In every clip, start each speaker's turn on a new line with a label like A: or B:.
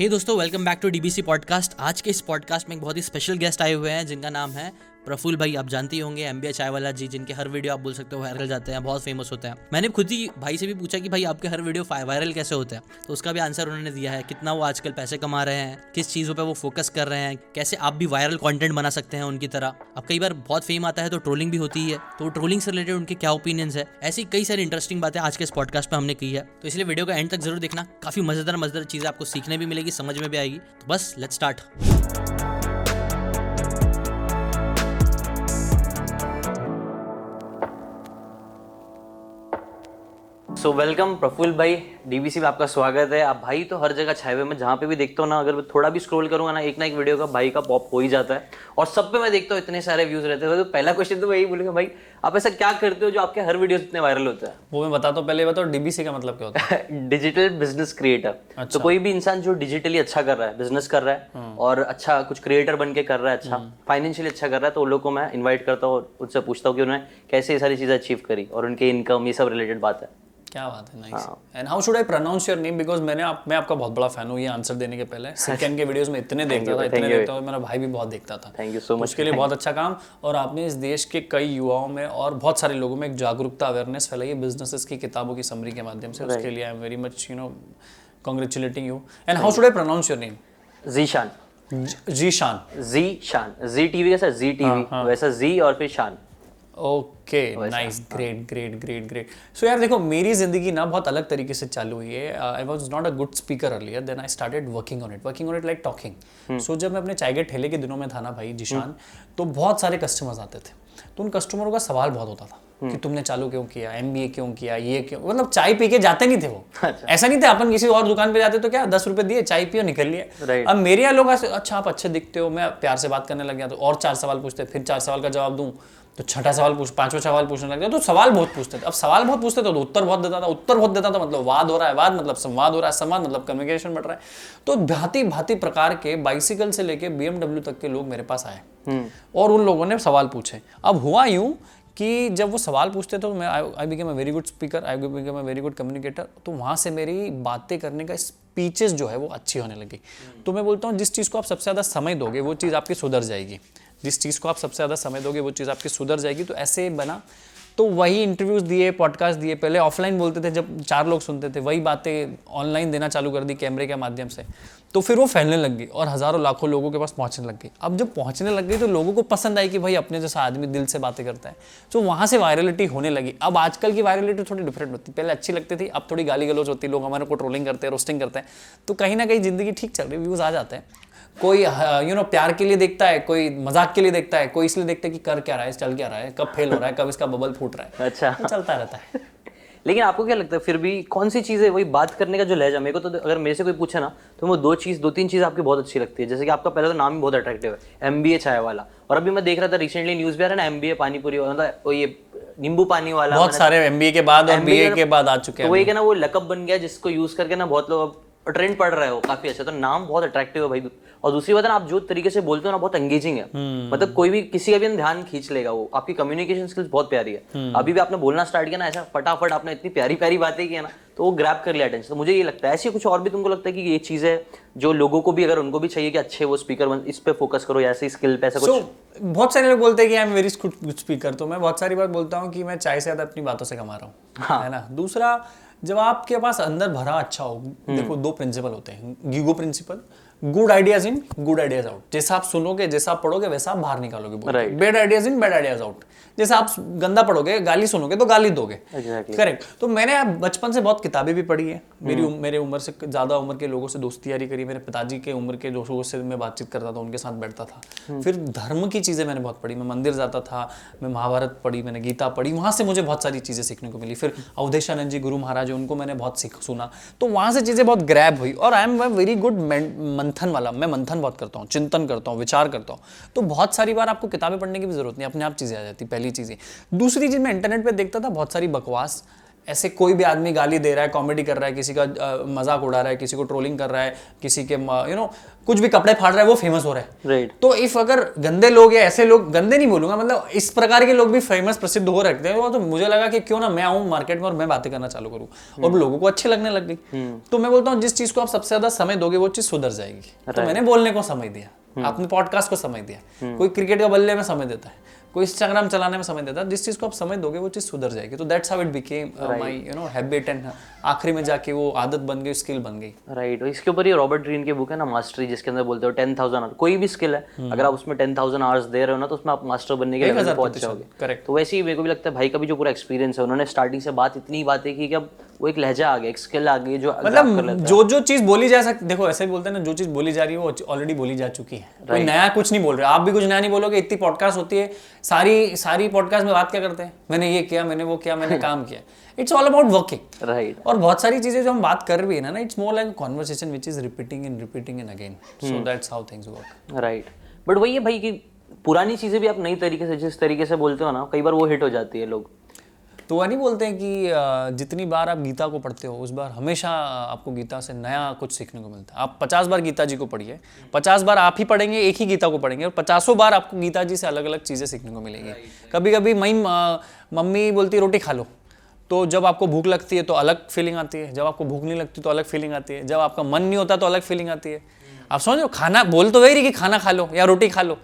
A: हे दोस्तों welcome back to DBC podcast आज के इस पॉडकास्ट में एक बहुत ही स्पेशल गेस्ट आए हुए हैं, जिनका नाम है प्रफुल भाई, आप जानते ही होंगे एम चाय वाला जी, जिनके हर वीडियो आप बोल सकते हो, वायरल जाते हैं बहुत फ़ेमस होते हैं। मैंने खुद ही भाई से भी पूछा कि भाई, आपके हर वीडियो वायरल कैसे होते हैं? तो उसका भी आंसर उन्होंने दिया है, कितना वो आजकल पैसे कमा रहे हैं, किस चीज़ों पर वो फोकस कर रहे हैं, कैसे आप भी वायरल कॉन्टेंट बना सकते हैं उनकी तरह। अब कई बार बहुत फेम आता है तो ट्रोलिंग भी होती है तो ट्रोलिंग से रिलेटेड उनके क्या ओपिनियंस है? ऐसी कई सारी इंटरेस्टिंग बातें आज के इस पॉडकास्ट पर हमने की है। तो इसलिए वीडियो का एंड तक ज़रूर देखना, काफ़ी मज़ेदार मज़ेदार चीज़ें आपको सीखने भी मिलेगी, समझ में भी आएगी। तो बस let's start so welcome Prafull भाई डीबीसी में आपका स्वागत है। आप भाई तो हर जगह छाए हुए मैं जहाँ पे भी देखता हूँ ना अगर मैं थोड़ा भी स्क्रॉल करूँगा ना एक ना एक वीडियो का भाई का पॉप हो ही जाता है। और सब पे मैं देखता हूँ इतने सारे व्यूज़ रहते हैं। तो पहला क्वेश्चन तो वही बोलेगा भाई आप ऐसा क्या करते हो जो आपके हर वीडियो इतने वायरल होते हैं?
B: वो मैं बताता हूँ पहले बताओ डीबीसी का मतलब क्या होता है?
A: डिजिटल बिज़नेस क्रिएटर तो कोई भी इंसान जो डिजिटली अच्छा कर रहा है बिज़नेस कर रहा है और अच्छा कुछ क्रिएटर बन के कर रहा है अच्छा फाइनेंशियली अच्छा कर रहा है तो उन लोग को मैं इन्वाइट करता हूँ उनसे पूछता हूँ कि उन्होंने कैसे ये सारी चीज़ें अचीव करी और उनके इनकम ये सब रिलेटेड बात है।
B: क्या बात है nice and how should I pronounce your name because मैंने आप मैं आपका बहुत बड़ा फ़ैन हूँ ये आंसर देने के पहले। सेकंड के वीडियोस में इतने देखता था इतने देखता था मेरा भाई भी बहुत देखता था।
A: थैंक यू सो मच
B: उसके लिए बहुत अच्छा काम और आपने इस देश के कई युवाओं में और बहुत सारे लोगों में एक जागरूकता अवेयरनेस फैलाई है बिजनेसेस की किताबों की समरी के माध्यम से। उसके लिए I am very much you know congratulating you and how should I pronounce your
A: name
B: Zeeshan
A: Zeeshan Zeeshan Zee TV कैसा जी टीवी वैसा जी और फिर शान
B: okay nice great great great great so यार देखो मेरी ज़िंदगी ना बहुत अलग तरीके से चालू हुई है। I was not a good speaker earlier then I started working on it working on it like talking so जब मैं अपने चाय के ठेले के दिनों में था ना भाई जिशान तो बहुत सारे कस्टमर्स आते थे। तो उन कस्टमरों का सवाल बहुत होता था कि तुमने चालू क्यों किया एमबीए क्यों किया ये क्यों? मतलब चाय पी के जाते नहीं थे वो। अच्छा। ऐसा नहीं था अपन किसी और दुकान पे जाते तो क्या दस रुपए दिए चाय पियो निकल लिए।
A: Right.
B: अब मेरे यहाँ लोग अच्छा आप अच्छे दिखते हो मैं प्यार से बात करने लग गया तो और चार सवाल पूछते फिर चार सवाल का जवाब दूँ तो छठा सवाल पूछ पांचवा सवाल पूछने लग गया तो सवाल बहुत पूछते थे। अब सवाल बहुत पूछते थे तो उत्तर बहुत देता था उत्तर बहुत देता था मतलब वाद हो रहा है वाद मतलब संवाद हो रहा है संवाद मतलब कम्युनिकेशन बढ़ रहा है। तो भांति भांति प्रकार के बाइसिकल से लेके बीएमडब्ल्यू तक के लोग मेरे पास आए। और उन लोगों ने सवाल पूछे। अब हुआ यूँ कि जब वो सवाल पूछते थे तो मैं I became a very good speaker I became a very good communicator तो वहाँ से मेरी बातें करने का स्पीचेस जो है वो अच्छी होने लगी। तो मैं बोलता हूँ जिस चीज़ को आप सबसे ज़्यादा समय दोगे वो चीज़ आपकी सुधर जाएगी। जिस चीज़ को आप सबसे ज़्यादा समय दोगे, वो चीज़ आपकी सुधर जाएगी। तो ऐसे बना। तो वही इंटरव्यूज़ दिए पॉडकास्ट दिए। पहले ऑफलाइन बोलते थे, जब चार लोग सुनते थे, वही बातें ऑनलाइन देना चालू कर दी कैमरे के माध्यम से। तो फिर वो फैलने लग गई और हज़ारों लाखों लोगों के पास पहुँचने लग गई। अब जब पहुँचने लग गई तो लोगों को पसंद आई कि भाई अपने जैसा आदमी दिल से बातें करता है। तो वहाँ से वायरलिटी होने लगी। अब आजकल की वायरलिटी थोड़ी डिफरेंट होती। पहले अच्छी लगती थी, अब थोड़ी गाली गलोच होती। लोग हमारे को ट्रोलिंग करते हैं रोस्टिंग करते हैं। तो कहीं ना कहीं ज़िंदगी ठीक चल रही व्यूज़ आ जाते हैं। कोई यू नो प्यार के लिए देखता है कोई मज़ाक के लिए देखता है कोई इसलिए देखता है कि कर क्या रहा है चल क्या रहा है कब फेल हो रहा है कब इसका बबल फूट रहा है।
A: अच्छा।
B: तो चलता रहता है।
A: लेकिन आपको क्या लगता है फिर भी कौन सी चीज़ है वही बात करने का जो लहजा मेरे को तो अगर मेरे से कोई पूछे ना तो वो दो चीज़ दो तीन चीज़ आपकी बहुत अच्छी लगती है। जैसे कि आपका पहला तो नाम भी बहुत अट्रैक्टिव है एम बी ए चाय वाला। और अभी मैं देख रहा था रिसेंटली न्यूज़ भी आ रहा है ना एम बी ए पानीपुरी वाला मतलब वो ये नींबू पानी वाला
B: बहुत सारे एमबीए के बाद और
A: MBA
B: बीए के बाद आ चुके
A: तो
B: हैं
A: वही क्या ना वो लकअप बन गया जिसको यूज़ करके ना बहुत लोग अब ट्रेंड पड़ रहा है काफ़ी अच्छा। तो नाम बहुत अट्रैक्टिव है भाई। और दूसरी बात है ना आप जो तरीके से बोलते हो ना बहुत एंगेजिंग है।
B: हम्म।
A: मतलब कोई भी किसी का भी ध्यान खींच लेगा वो। आपकी कम्युनिकेशन स्किल्स बहुत प्यारी है।
B: हम्म।
A: अभी भी आपने बोलना स्टार्ट किया ना ऐसा फटाफट आपने इतनी प्यारी प्यारी बातें की है ना तो वो ग्रैप कर लिया अटेंशन तो मुझे ये लगता है ऐसी कुछ और भी तुमको लगता है कि ये चीज़ है जो लोगों को भी अगर उनको भी चाहिए कि अच्छे वो स्पीकर बन इस पे फोकस करो या ऐसी स्किल पे ऐसा कुछ?
B: बहुत सारे लोग बोलते हैं कि I am very good speaker तो मैं बहुत सारी बार बोलता हूँ कि मैं चाय से ज़्यादा अपनी बातों से कमा रहा हूँ। है ना? दूसरा जब आपके पास अंदर भरा अच्छा हो देखो दो प्रिंसिपल होते हैं GIGO principle good ideas in good ideas out जैसा आप सुनोगे जैसा आप पढ़ोगे वैसा आप बाहर निकालोगे. Bad ideas in bad ideas out जैसे आप गंदा पढ़ोगे गाली सुनोगे तो गाली दोगे।
A: Correct
B: Exactly. तो मैंने बचपन से बहुत किताबें भी पढ़ी है। मेरी उम- मेरे उम्र से ज़्यादा उम्र के लोगों से दोस्ती यारी करी मेरे पिताजी के उम्र के लोगों से मैं बातचीत करता था उनके साथ बैठता था। फिर धर्म की चीज़ें मैंने बहुत पढ़ी। मैं मंदिर जाता था मैं महाभारत पढ़ी मैंने गीता पढ़ी। वहाँ से मुझे बहुत सारी चीज़ें सीखने को मिली। फिर अवधेशानंद जी गुरु महाराज उनको मैंने बहुत सीख सुना। तो वहाँ से चीज़ें बहुत ग्रैब हुई। और आई एम वेरी गुड मंथन वाला, मैं मंथन बहुत करता हूँ, चिंतन करता हूँ, विचार करता हूँ। तो बहुत सारी बार आपको किताबें पढ़ने की भी ज़रूरत नहीं, अपने आप चीज़ें आ जाती, पहली चीज़ें। दूसरी चीज़ मैं इंटरनेट पर देखता था, बहुत सारी बकवास ऐसे कोई भी आदमी गाली दे रहा है कॉमेडी कर रहा है किसी का मज़ाक उड़ा रहा है किसी को ट्रोलिंग कर रहा है किसी के यू नो कुछ भी कपड़े फाड़ रहा है वो फ़ेमस हो रहा है।
A: राइट
B: तो इफ़ अगर गंदे लोग या ऐसे लोग गंदे नहीं बोलूँगा मतलब इस प्रकार के लोग भी फ़ेमस प्रसिद्ध हो रखते हैं तो मुझे लगा कि क्यों ना मैं आऊँ मार्केट में और मैं बातें करना चालू करूँ। hmm. और लोगों को अच्छे लगने लग गई। तो मैं बोलता हूँ जिस चीज़ को आप सबसे ज़्यादा समय दोगे वो चीज़ सुधर जाएगी। तो मैंने बोलने को समय दिया। आपने पॉडकास्ट को समय दिया। कोई क्रिकेट का बल्ले में समय देता है। कोई इंस्टाग्राम चलाने में समय देता है जिस चीज़ को आप समय दोगे वो चीज़ सुधर जाएगी। तो that's how it became my you know habit and आखिरी में जाके वो आदत बन गई स्किल बन गई।
A: Right right. इसके ऊपर ये रॉबर्ट ग्रीन की बुक है ना मास्टरी जिसके अंदर बोलते हो टेन थाउज़ेंड आवर्स कोई भी स्किल है hmm. अगर आप उसमें टेन थाउज़ेंड आवर्स दे रहे हो ना तो उसमें आप मास्टर बनने के पे पहुँच जाओगे।
B: करेक्ट
A: तो वैसे ही मेरे को भी लगता है भाई का भी जो पूरा एक्सपीरियंस है उन्होंने स्टार्टिंग से बात इतनी बातें की कि अब वो एक लहजा आ गया एक स्किल आ गई जो grab कर लेता
B: मतलब जो जो चीज़ बोली जा सकती देखो ऐसे भी बोलते हैं ना जो चीज़ बोली जा रही है वो ऑलरेडी बोली जा चुकी है। कोई नया कुछ नहीं बोल रहे। आप भी कुछ नया नहीं बोलोगे इतनी पॉडकास्ट होती है। सारी सारी पॉडकास्ट में बात क्या करते हैं? मैंने ये किया मैंने वो किया मैंने काम किया। It's all about
A: working right
B: और बहुत सारी चीज़ें जो हम बात कर भी है ना it's more like conversation which is repeating and repeating and again so that's how things work
A: right but वही है भाई कि पुरानी चीज़ें भी आप नई तरीके से जिस तरीके से बोलते हो ना कई बार वो हिट हो जाती है लोग।
B: तो वह नहीं बोलते हैं कि जितनी बार आप गीता को पढ़ते हो उस बार हमेशा आपको गीता से नया कुछ सीखने को मिलता है। आप पचास बार गीता जी को पढ़िए पचास बार आप ही पढ़ेंगे एक ही गीता को पढ़ेंगे और पचासों बार आपको गीता जी से अलग अलग चीज़ें सीखने को मिलेंगी। कभी कभी मई मम्मी बोलती है रोटी खा लो। तो जब आपको भूख लगती है तो अलग फीलिंग आती है। जब आपको भूख नहीं लगती तो अलग फीलिंग आती है। जब आपका मन नहीं होता तो अलग फीलिंग आती है। आप समझ खाना बोल तो वही रही कि खाना खा लो या रोटी खा लो।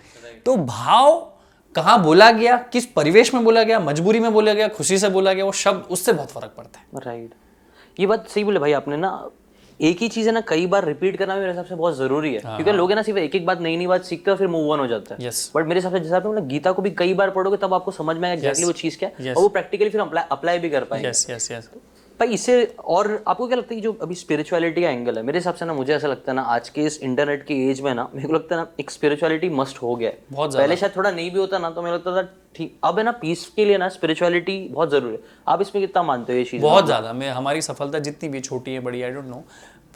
B: तो भाव कहाँ बोला गया किस परिवेश में बोला गया मजबूरी में बोला गया खुशी से बोला गया वो शब्द उससे बहुत फ़र्क पड़ता है।
A: राइट ये बात सही बोले भाई आपने ना एक ही चीज़ है ना कई बार रिपीट करना मेरे हिसाब से बहुत ज़रूरी है क्योंकि लोग है ना सिर्फ़ एक एक बात नई नई बात सीखते हैं फिर मूव ऑन हो जाता है।
B: Yes.
A: बट मेरे हिसाब से जैसे आपने गीता को भी कई बार पढ़ोगे तब आपको समझ में आएगा एग्जैक्टली वो चीज़ क्या है।
B: Yes.
A: और वो प्रैक्टिकली फिर अप्लाई भी कर
B: यस
A: भाई इससे और आपको क्या लगता है कि जो अभी स्पिरिचुअलिटी का एंगल है मेरे हिसाब से ना मुझे ऐसा लगता है ना आज के इस इंटरनेट की एज में ना मेरे को लगता है ना एक स्पिरिचुअलिटी मस्ट हो गया है।
B: बहुत
A: पहले शायद थोड़ा नहीं भी होता ना तो मेरे लगता था ठीक अब है ना पीस के लिए ना स्पिरिचुअलिटी बहुत ज़रूरी है। आप इसमें कितना मानते हो ये चीज़?
B: बहुत ज़्यादा। मैं हमारी सफलता जितनी भी छोटी है बड़ी आई डोंट नो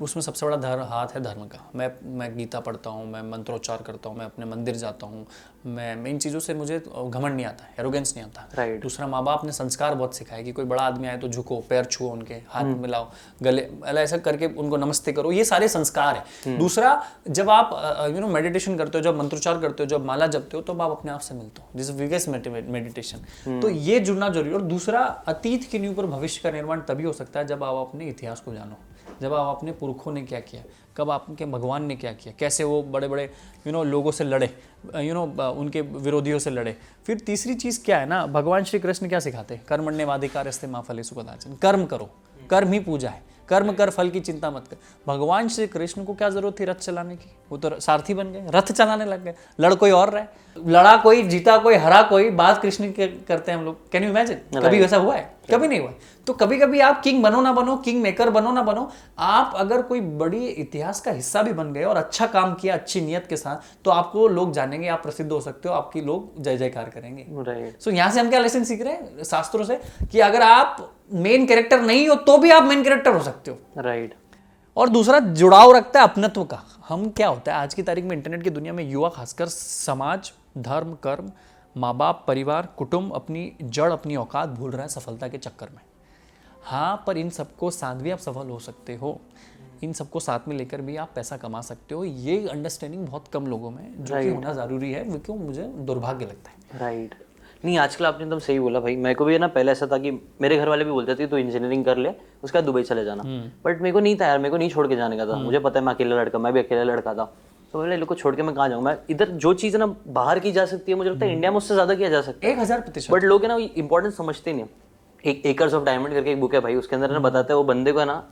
B: उसमें सबसे बड़ा धर्म हाथ है धर्म का। मैं मैं गीता पढ़ता हूँ मैं मंत्रोच्चार करता हूँ मैं अपने मंदिर जाता हूँ मैं इन चीज़ों से मुझे घमंड नहीं आता एरोगेंस नहीं आता।
A: Right.
B: दूसरा माँ बाप ने संस्कार बहुत सिखाया कि कोई बड़ा आदमी आए तो झुको पैर छुओ उनके हाथ hmm. मिलाओ गले ऐसा करके उनको नमस्ते करो ये सारे संस्कार है। hmm. दूसरा जब आप यू नो मेडिटेशन करते हो जब मंत्रोच्चार करते हो जब माला जपते हो तब आप अपने आप से मिलते हो। दिस विगेस्ट मेडिटेशन तो ये जुड़ना ज़रूरी है। और दूसरा अतीत के न्यू पर भविष्य का निर्माण तभी हो सकता है जब आप अपने इतिहास को जानो। जब आप अपने पुरखों ने क्या किया? कब आपके भगवान ने क्या किया? कैसे वो बड़े बड़े यू नो लोगों से लड़े? यू नो उनके विरोधियों से लड़े? फिर तीसरी चीज़ क्या है ना? भगवान श्री कृष्ण क्या सिखाते? हैं कर्मण्य वाधिकार माँ फले सुखदाचन कर्म करो। कर्म ही पूजा है। कर्म कर फल की चिंता मत कर। भगवान श्री कृष्ण को क्या ज़रूरत थी रथ चलाने की? वो तो सारथी बन गए रथ चलाने लग गए। लड़ कोई और रहे लड़ा कोई जीता कोई हरा कोई बात कृष्ण के करते हैं हम लोग। कैन यू इमेजिन कभी वैसा हुआ है? कभी नहीं हुआ। तो कभी कभी आप किंग बनो ना बनो किंग मेकर बनो ना बनो आप अगर कोई बड़ी इतिहास का हिस्सा भी बन गए और अच्छा काम किया अच्छी नियत के साथ तो आपको लोग जानेंगे आप प्रसिद्ध हो सकते हो आपकी लोग जय जयकार करेंगे सो यहाँ से हम क्या लेसन सीख रहे हैं? शास्त्रों से कि अगर आप मेन कैरेक्टर नहीं हो तो भी आप मेन कैरेक्टर हो सकते हो।
A: राइट
B: और दूसरा जुड़ाव रखता है अपनत्व का। हम क्या होता है आज की तारीख में इंटरनेट की दुनिया में युवा खासकर समाज धर्म कर्म माँ बाप परिवार कुटुंब अपनी जड़ अपनी औकात भूल रहा है सफलता के चक्कर में। हाँ पर इन सबको साथ भी आप सफल हो सकते हो। इन सबको साथ में लेकर भी आप पैसा कमा सकते हो। ये अंडरस्टैंडिंग बहुत कम लोगों में जो कि होना ज़रूरी है क्यों मुझे दुर्भाग्य लगता है।
A: राइट नहीं आजकल आपने एकदम सही बोला भाई। मेरे को भी है ना पहले ऐसा था कि मेरे घर वाले भी बोलते थे तू इंजीनियरिंग कर ले उसके बाद दुबई चले जाना। बट मेरे को नहीं था यार मेरे को नहीं छोड़ के जाने का था। मुझे पता है मैं अकेला लड़का मैं भी अकेला लड़का था। तो बोले लोग को छोड़ के मैं कहाँ जाऊँ? मैं इधर जो चीज़ है ना बाहर की जा सकती है मुझे लगता है इंडिया में उससे ज़्यादा किया जा सकता है।
B: एक हज़ार प्रतिशत।
A: बट लोग है ना इंपॉर्टेंस समझते नहीं एक एकर्स ऑफ़ डायमंड करके एक बुक है भाई उसके अंदर ना बताता है वो बंदे को है ना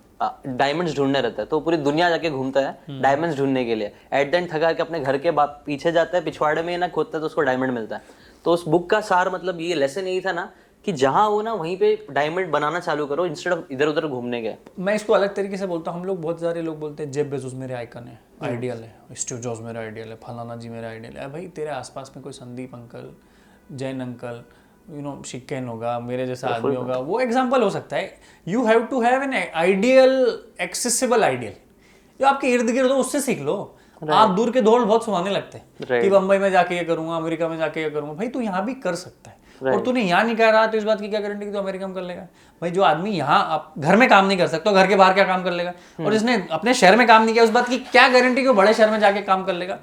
A: डायमंड्स ढूँढने रहता है। तो पूरी दुनिया जाके घूमता है डायमंड्स ढूँढने के लिए। एट द एंड थका के अपने घर के पीछे जाता है पिछवाड़े में ना खोदता है तो उसको डायमंड मिलता है। तो उस बुक का सार मतलब ये लेसन यही था ना कि जहाँ हो ना वहीं पे डायमंड बनाना चालू करो इंस्टेड ऑफ़ इधर उधर घूमने के।
B: मैं इसको अलग तरीके से बोलता हूँ हम लोग बहुत सारे लोग बोलते हैं जेब बेजोस मेरे आइकन है आइडियल है स्टीव जॉब्स मेरा आइडियल है फलाना जी मेरा आइडियल है। भाई तेरे आसपास में कोई Sandeep uncle Jain uncle you know शिक्केन होगा मेरे जैसा आदमी होगा वो एग्ज़ाम्पल हो सकता है। You have to have an ideal accessible ideal जो आपके इर्द गिर्द हो उससे सीख लो। आप दूर के दौड़ बहुत सुहाने लगते हैं. कि बम्बई में जाके ये करूँगा अमेरिका में जाके ये करूँगा भाई तू यहाँ भी कर सकता है। और तूने यहाँ नहीं कह रहा तो इस बात की क्या गारंटी कि तू अमेरिका में कर लेगा? भाई जो आदमी यहाँ आप घर में काम नहीं कर सकता घर के बाहर क्या काम कर लेगा? और जिसने अपने शहर में काम नहीं किया उस बात की क्या गारंटी कि वो बड़े शहर में जाके काम कर लेगा?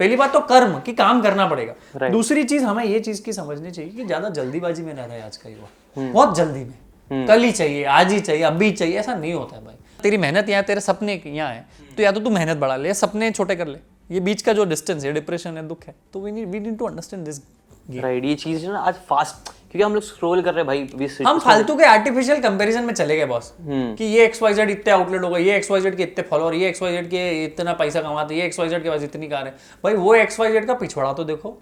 B: पहली बात तो कर्म कि काम करना पड़ेगा। दूसरी चीज़ हमें ये चीज़ की समझनी चाहिए कि ज़्यादा जल्दीबाजी में रह रहा है आज का युवा। बहुत जल्दी में। कल ही चाहिए आज ही चाहिए अभी चाहिए ऐसा नहीं होता है भाई। तेरी मेहनत यहाँ तेरे सपने यहाँ है। तो या तो तू मेहनत बढ़ा ले या सपने छोटे कर ले। ये बीच का जो डिस्टेंस है डिप्रेशन है दुख है। तो we need we need to understand this
C: right ये चीज़ ना आज फास्ट क्योंकि हम लोग स्क्रॉल कर रहे हैं भाई
B: हम फालतू के आर्टिफिशियल कंपैरिजन में चले गए बॉस कि ये एक्स वाई जेड इतने आउटलेट हो गए ये एक्स वाई जेड के इतने फॉलोअर ये एक्स वाई जेड के इतना पैसा कमाते ये एक्स वाई जेड के पास इतनी कार है। भाई वो एक्स वाई जेड का पिछवाड़ा तो देखो।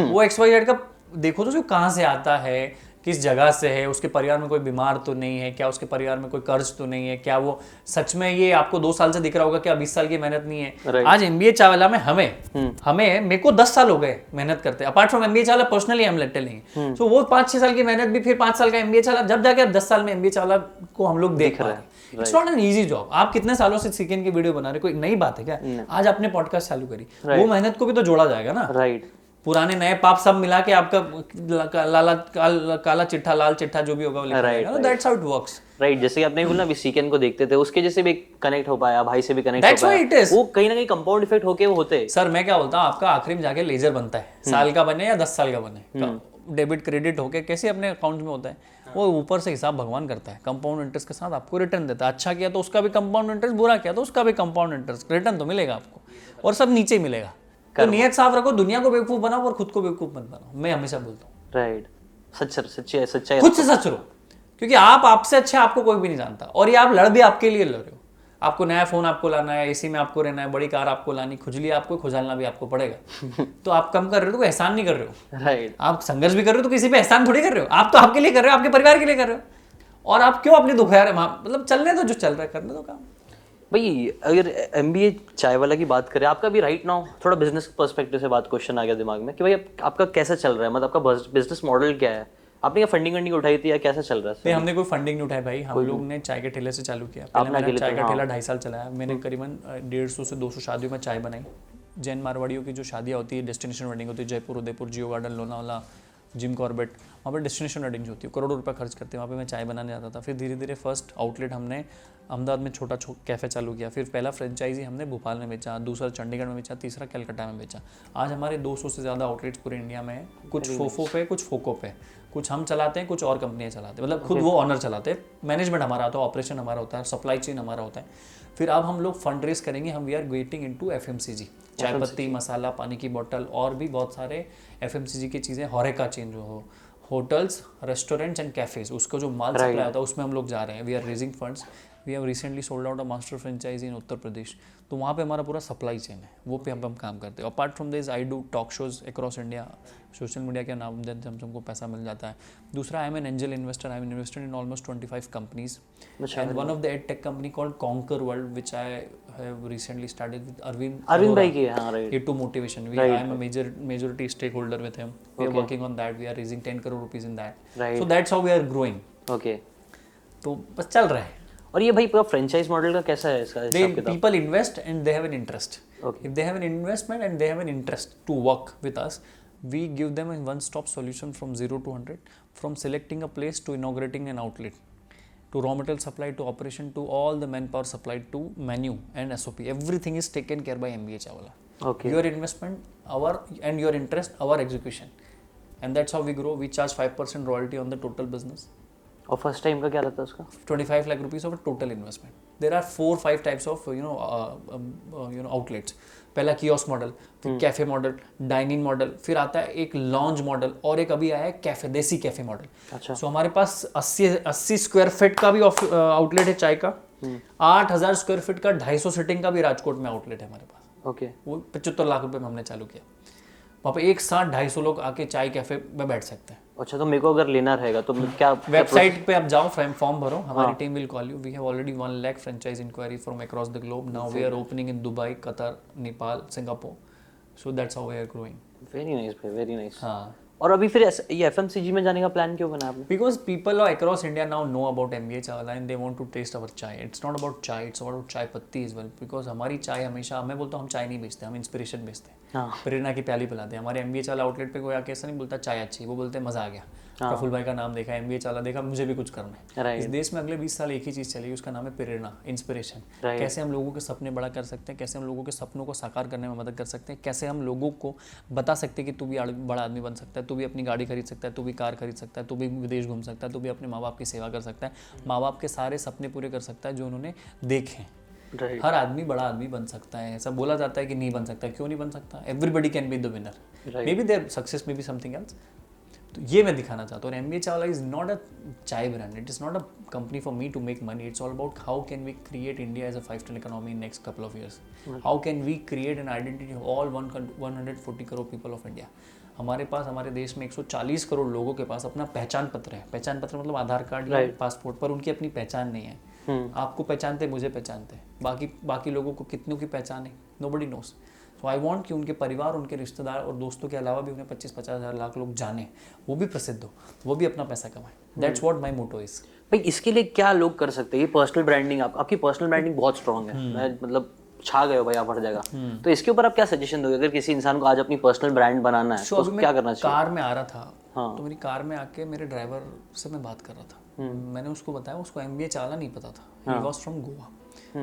B: वो एक्स वाई जेड का देखो तो जो कहाँ से आता है किस जगह से है उसके परिवार में कोई बीमार तो नहीं है क्या उसके परिवार में कोई कर्ज तो नहीं है क्या वो सच में ये आपको दो साल से दिख रहा होगा क्या बीस साल की मेहनत नहीं है। आज एमबीए चावला में हमें हमें मेरे को दस साल हो गए मेहनत करते apart from MBA Chawla personally हम टेलिंग सो वो पाँच छह साल की मेहनत भी फिर पाँच साल का एमबीए चावला जब जाके दस साल में एमबीए चावला को हम लोग देख रहे हैं। It's not an easy job आप कितने सालों से सीकेन की वीडियो बना रहे कोई नई बात है क्या? आज आपने पॉडकास्ट चालू करी। वो मेहनत को भी तो जोड़ा जाएगा ना।
C: राइट
B: पुराने नए पाप सब मिला के आपका लाला काल, काला चिट्ठा लाल चिट्ठा जो भी होगा वो लिखा that's how it works
C: right जैसे कि आपने बोला अभी सीकेन को देखते थे उसके जैसे भी कनेक्ट हो पाया भाई से भी कनेक्ट
B: That's
C: हो पाया
B: it is.
C: वो कहीं ना कहीं कंपाउंड इफ़ेक्ट होके वो होते। हैं
B: सर मैं क्या बोलता हूँ आपका आखिरी में जाके लेजर बनता है। साल का बने या दस साल का बने? डेबिट क्रेडिट होके कैसे अपने अकाउंट में होता है? वो ऊपर से हिसाब भगवान करता है। कंपाउंड इंटरेस्ट के साथ आपको रिटर्न देता है। अच्छा किया तो उसका भी कंपाउंड इंटरेस्ट बुरा किया तो उसका भी कंपाउंड इंटरेस्ट रिटर्न तो मिलेगा आपको। और सब नीचे मिलेगा। तो नियत साफ़ रखो दुनिया को बेवकूफ़ बनाओ और खुद को बेवकूफ़ मत बनाओ। मैं हमेशा बोलता हूँ।
C: राइट सच सच्ची है सच्चाई
B: खुद से सच रहो। क्योंकि आप आपसे अच्छा आपको कोई भी नहीं जानता। और ये आप लड़ भी आपके लिए लड़ रहे हो। आपको नया फ़ोन आपको लाना है एसी में आपको रहना है बड़ी कार आपको लानी खुजली आपको खुजालना भी आपको पड़ेगा। तो आप कम कर रहे हो तो एहसान नहीं कर रहे हो।
C: राइट
B: आप संघर्ष भी कर रहे हो तो किसी पे एहसान थोड़ी कर रहे हो। आप तो आपके लिए कर रहे हो आपके परिवार के लिए कर रहे हो। और आप क्यों अपनी दुखियार मतलब चलने दो जो चल रहा है करने दो काम।
C: भाई अगर एम बी ए चाय वाला की बात करें आपका भी राइट नाउ थोड़ा बिज़नेस पर्सपेक्टिव से बात क्वेश्चन आ गया दिमाग में कि भाई आप- आपका कैसा चल रहा है? मतलब आपका बिज़नेस मॉडल क्या है? आपने क्या फंडिंग वंडिंग उठाई थी या कैसा चल रहा है?
B: नहीं हमने कोई फंडिंग नहीं उठाई भाई। हम लोग ने चाय के ठेले से चालू किया। पहले मैंने चाय का ठेला ढाई साल चलाया। मैंने करीबन डेढ़ सौ से दो सौ शादियों में चाय बनाई। जैन मारवाड़ियों की जो शादियाँ होती है डेस्टिनेशन वेडिंग होती है Jaipur Udaipur Jio Garden Lonavala Jim Corbett वहाँ पर डेस्टिनेशन वेडिंग होती है करोड़ों रुपया खर्च करते हैं वहाँ पर मैं चाय बनाने जाता था। फिर धीरे धीरे फ़र्स्ट आउटलेट हमने अहमदाबाद में छोटा छो कैफ़े चालू किया। फिर पहला फ्रेंचाइजी हमने भोपाल में बेचा दूसरा चंडीगढ़ में बेचा तीसरा कलकत्ता में बेचा। आज हमारे 200 से ज़्यादा आउटलेट्स पूरे इंडिया में है। कुछ फोफो पे कुछ फोको पे। कुछ हम चलाते हैं कुछ और कंपनियाँ चलाते हैं। मतलब खुद वो ऑनर चलाते हैं। मैनेजमेंट हमारा होता है ऑपरेशन हमारा होता है सप्लाई चेन हमारा होता है। फिर अब हम लोग फंड रेस करेंगे हम we are getting into F chai patti masala पानी की बॉटल और भी बहुत सारे एफएमसीजी की चीज़ें हॉरेका चेंज जो हो। होटल्स रेस्टोरेंट्स एंड कैफेज उसको जो माल सप्लाई होता है उसमें हम लोग जा रहे हैं। We are raising funds we have recently sold out a master franchisee in Uttar Pradesh तो वहाँ पे हमारा पूरा सप्लाई चेन है। वो पे हम हम काम करते हैं। Apart from this I do talk shows across India social media के नाम से हमको पैसा मिल जाता है दूसरा I am an angel investor I am invested in almost twenty five companies and one of the ed tech company called conquer world which I have recently started with Arvind
C: Arvind भाई की हाँ right
B: A2 motivation. We, I am a major majority stakeholder with him. We are working on that. We are raising 10 crore rupees in that.
C: Right.
B: So that's how we are growing.
C: Okay
B: तो बस चल रहा है.
C: और ये भाई पूरा franchise model का कैसा है इसका
B: people invest and they have an interest.
C: Okay.
B: If they have an investment and they have an interest to work with us, we give them a one-stop solution from zero to hundred, from selecting a place to inaugurating an outlet, to raw material supply to operation to all the manpower supplied to menu and SOP. Everything is taken care by MBA Chawla.
C: Okay
B: your investment our and your interest our execution and that's how we grow we charge 5% royalty on the total business
C: और first time का क्या रहता है उसका
B: 25 lakh rupees of a total investment there are four five types of you know uh, um, uh, पहला kiosk model फिर cafe model dining model फिर आता है एक लॉन्ज मॉडल और एक अभी आया है कैफ़े देसी कैफ़े मॉडल
C: अच्छा।
B: सो हमारे पास 80 80 स्क्वायर फीट का भी आउटलेट है चाय का। आठ हज़ार स्क्वायर फीट का 250 सीटिंग का भी राजकोट में आउटलेट है हमारे पास।
C: ओके।
B: वो पचहत्तर लाख रुपए में हमने चालू किया। वहाँ पे एक साथ ढाई सौ लोग आके चाय कैफ़े में बैठ सकते हैं।
C: अच्छा तो मेरे को अगर लेना रहेगा तो मैं क्या
B: वेबसाइट पे आप जाओ फॉर्म फॉर्म भरो। हमारी team will call you we have already one lakh franchise inquiry from across the globe now we are opening in Dubai Qatar Nepal Singapore so that's how we are
C: growing very nice very nice
B: हाँ।
A: और अभी फिर ये FMCG में जाने का plan क्यों बना आपने?
B: Because people across India now know about M B A Chawla and they want to taste our chai it's not about chai it's about chai patti is well because हमारी चाय हमेशा मैं बोलता हूँ हम चाय नहीं बेचते हम इंस्पिरेशन बेचते हैं।
A: हाँ।
B: प्रेरणा की प्याली पिलाते हैं। हमारे एम बी ए चाला आउटलेट पर कोई आके ऐसा नहीं बोलता चाय अच्छी वो बोलते हैं मज़ा आ गया। प्रफुल भाई का नाम देखा एमबीए चाला देखा मुझे भी कुछ करना है। इस देश में अगले 20 साल एक ही चीज़ चलेगी उसका नाम है प्रेरणा इंस्पिरेशन कैसे हम लोगों के सपने बड़ा कर सकते हैं कैसे हम लोगों के सपनों को साकार करने में मदद कर सकते हैं कैसे हम लोगों को बता सकते हैं कि तू भी बड़ा आदमी बन सकता है तू भी अपनी गाड़ी खरीद सकता है तू भी कार खरीद सकता है तू भी विदेश घूम सकता है तू भी अपने माँ बाप की सेवा कर सकता है। माँ बाप के सारे सपने पूरे कर सकता है जो उन्होंने देखे। हर आदमी बड़ा आदमी बन सकता है ऐसा बोला जाता है कि नहीं बन सकता क्यों नहीं बन सकता? Everybody can
A: be
B: the winner maybe there success maybe something else तो ये मैं दिखाना चाहता हूँ। और M B Chawla is not a chai brand it is not a company for me to make money it's all about how can we create India as a five star economy in next couple of years how can we create an identity all one one hundred forty crore people of India हमारे पास हमारे देश में 140 करोड़ लोगों के पास अपना पहचान पत्र है। पहचान पत्र मतलब आधार कार्ड या पासपोर्ट पर उनकी अपनी पहचान नहीं है। आपको पहचानते मुझे पहचानते। बाकी बाकी लोगों को कितनों की पहचान है? Nobody knows so I want कि उनके परिवार उनके रिश्तेदार और दोस्तों के अलावा भी उन्हें पच्चीस पचास हज़ार लाख लोग जाने। वो भी प्रसिद्ध हो वो भी अपना पैसा कमाए। That's what my motto is
A: भाई इसके लिए क्या लोग कर सकते हैं? ये पर्सनल ब्रांडिंग आप आपकी पर्सनल ब्रांडिंग बहुत स्ट्रांग है। मैं मतलब छा गए हो भाई आप हर जगह। तो इसके ऊपर आप क्या सजेशन दोगे? अगर किसी इंसान को आज अपनी पर्सनल ब्रांड बनाना है तो क्या करना चाहिए?
B: कार में आ रहा था।
A: हाँ।
B: तो मेरी कार में आके मेरे ड्राइवर से मैं बात कर रहा था। मैंने उसको बताया उसको एम चाला नहीं पता था। He. Was from Goa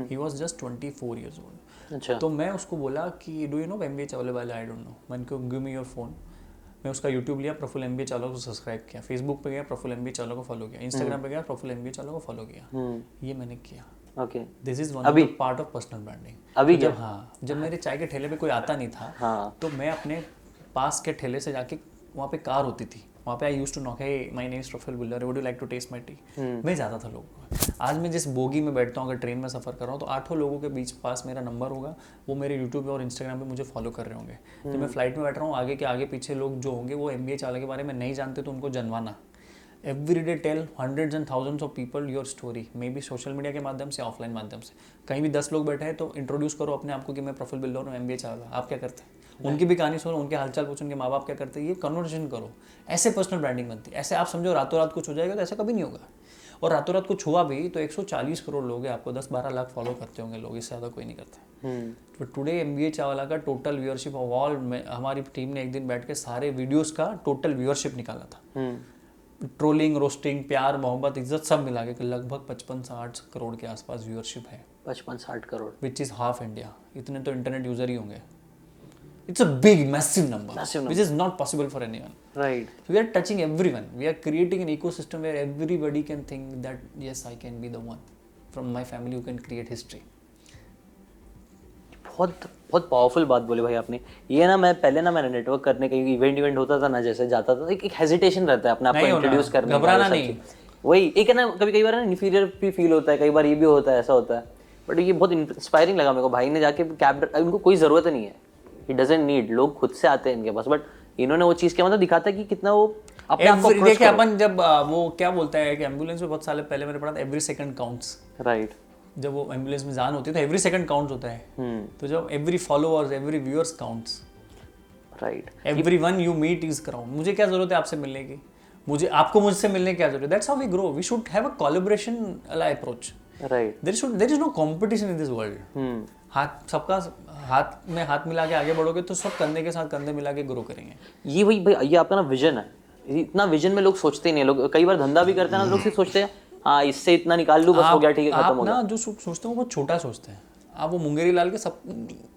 B: he was just twenty four years old
A: अच्छा।
B: तो मैं उसको बोला कि do you know M B चावले वाले आई डोंट नो मैंने को गिव मी योर फ़ोन मैं उसका यूट्यूब लिया प्रफुल एम बी चावला को सब्सक्राइब किया। फेसबुक पे गया प्रफुल एम बी चावला को फॉलो किया। इंस्टाग्राम पे गया प्रफुल एम बी चावला को फॉलो किया।
A: हम्म।
B: ये मैंने किया।
A: ओके
B: दिस इज़ वन
A: अभी?
B: पार्ट ऑफ़ पर्सनल ब्रांडिंग
A: अभी
B: जब? हाँ जब मेरे चाय के ठेले पे कोई आता नहीं था
A: हाँ।
B: तो मैं अपने पास के ठेले से जाके वहाँ पे कार होती थी। वहाँ पे आई use to knock hi my name Prafull Billore would you like to taste my tea मैं जाता था लोगों को आज मैं जिस बोगी में बैठता हूँ अगर ट्रेन में सफ़र कर रहा हूँ तो आठों लोगों के बीच पास मेरा नंबर होगा। वो मेरे यूट्यूब और इंस्टाग्राम पे मुझे फॉलो कर रहे होंगे। जब मैं फ़्लाइट में बैठ रहा हूँ आगे के आगे पीछे लोग जो होंगे वो एम बी चाला के बारे में नहीं जानते तो उनको जनवाना। Every day tell hundreds and thousands of people your story maybe social media के माध्यम से ऑफलाइन माध्यम से। कहीं भी दस लोग बैठे हैं तो इंट्रोड्यूस करो अपने आप को कि मैं प्रफुल बिल्डर हूँ एम बी चावला आप क्या करते हैं? उनकी भी कहानी सुनो उनके हालचाल पूछो उनके माँ बाप क्या करते हैं ये कन्वर्सेशन करो। ऐसे पर्सनल ब्रांडिंग बनती है। ऐसे आप समझो रातों रात कुछ हो जाएगा तो ऐसा कभी नहीं होगा। और रातों रात कुछ हुआ भी तो 140 करोड़ लोग हैं आपको 10-12 लाख फॉलो करते होंगे लोग इससे ज़्यादा कोई नहीं करते।
A: हम्म।
B: तो टुडे एम बी चावला का टोटल व्यूअरशिप ऑफ़ ऑल हमारी टीम ने एक दिन बैठ के सारे वीडियोस का टोटल व्यूअरशिप निकाला था।
A: हम्म।
B: ट्रोलिंग रोस्टिंग प्यार मोहब्बत इज़्ज़त सब मिला के लगभग पचपन साठ करोड़ के आसपास व्यूअरशिप है।
A: पचपन साठ crore.
B: Which is half India इतने तो इंटरनेट यूज़र ही होंगे। It's a big massive number
A: Massive
B: which is not possible for anyone
A: right
B: we are touching everyone. We are creating an ecosystem where everybody can think that yes i can be the one from my family who can create history.
A: बहुत बहुत powerful बात बोली भाई आपने। ये ना मैं पहले ना मैंने नेटवर्क करने कहीं इवेंट इवेंट होता था ना जैसे जाता था एक, एक हेजिटेशन रहता है अपने आप को इंट्रोड्यूस करने का,
B: घबराना नहीं।
A: वही एक है ना कभी कई बार ना इन्फीरियर भी फील होता है कई बार ये भी होता है ऐसा होता है। बट ये बहुत इंस्पायरिंग लगा मेरे को। भाई ने जाके कैब उनको कोई ज़रूरत नहीं है। इट डजेंट नीड लोग खुद से आते हैं इनके पास बट इन्होंने वो चीज़ क्या मतलब दिखाता है कि कितना वो अपने आप को
B: देखिए अपन जब आ, वो क्या बोलता है कि एंबुलेंस में बहुत साल पहले मैंने पढ़ा था एवरी सेकंड काउंट्स
A: राइट
B: जब वो एंबुलेंस में जान होती है तो एवरी सेकंड काउंट होता है। तो जब every followers every viewers
A: counts
B: right everyone you meet is crowd मुझे क्या ज़रूरत है आपसे मिलने की? मुझे आपको मुझसे मिलने की क्या ज़रूरत है? That's how we grow we should have a collaboration वाला
A: approach
B: right there should there is no competition in this
A: world
B: हाथ सबका हाथ में हाथ मिला के आगे बढ़ोगे तो सब कंधे के साथ कंधे मिला के ग्रो करेंगे।
A: ये वही भाई ये आपका ना विजन है। इतना विजन में लोग सोचते नहीं लोग कई बार धंधा भी करते हैं ना लोग सिर्फ़ सोचते हैं हाँ इससे इतना निकाल लूँ बस हो गया ठीक है खत्म
B: आप
A: हो गया।
B: ना जो सोचते हो वो बहुत छोटा सोचते हैं। आप वो मुंगेरी लाल के सब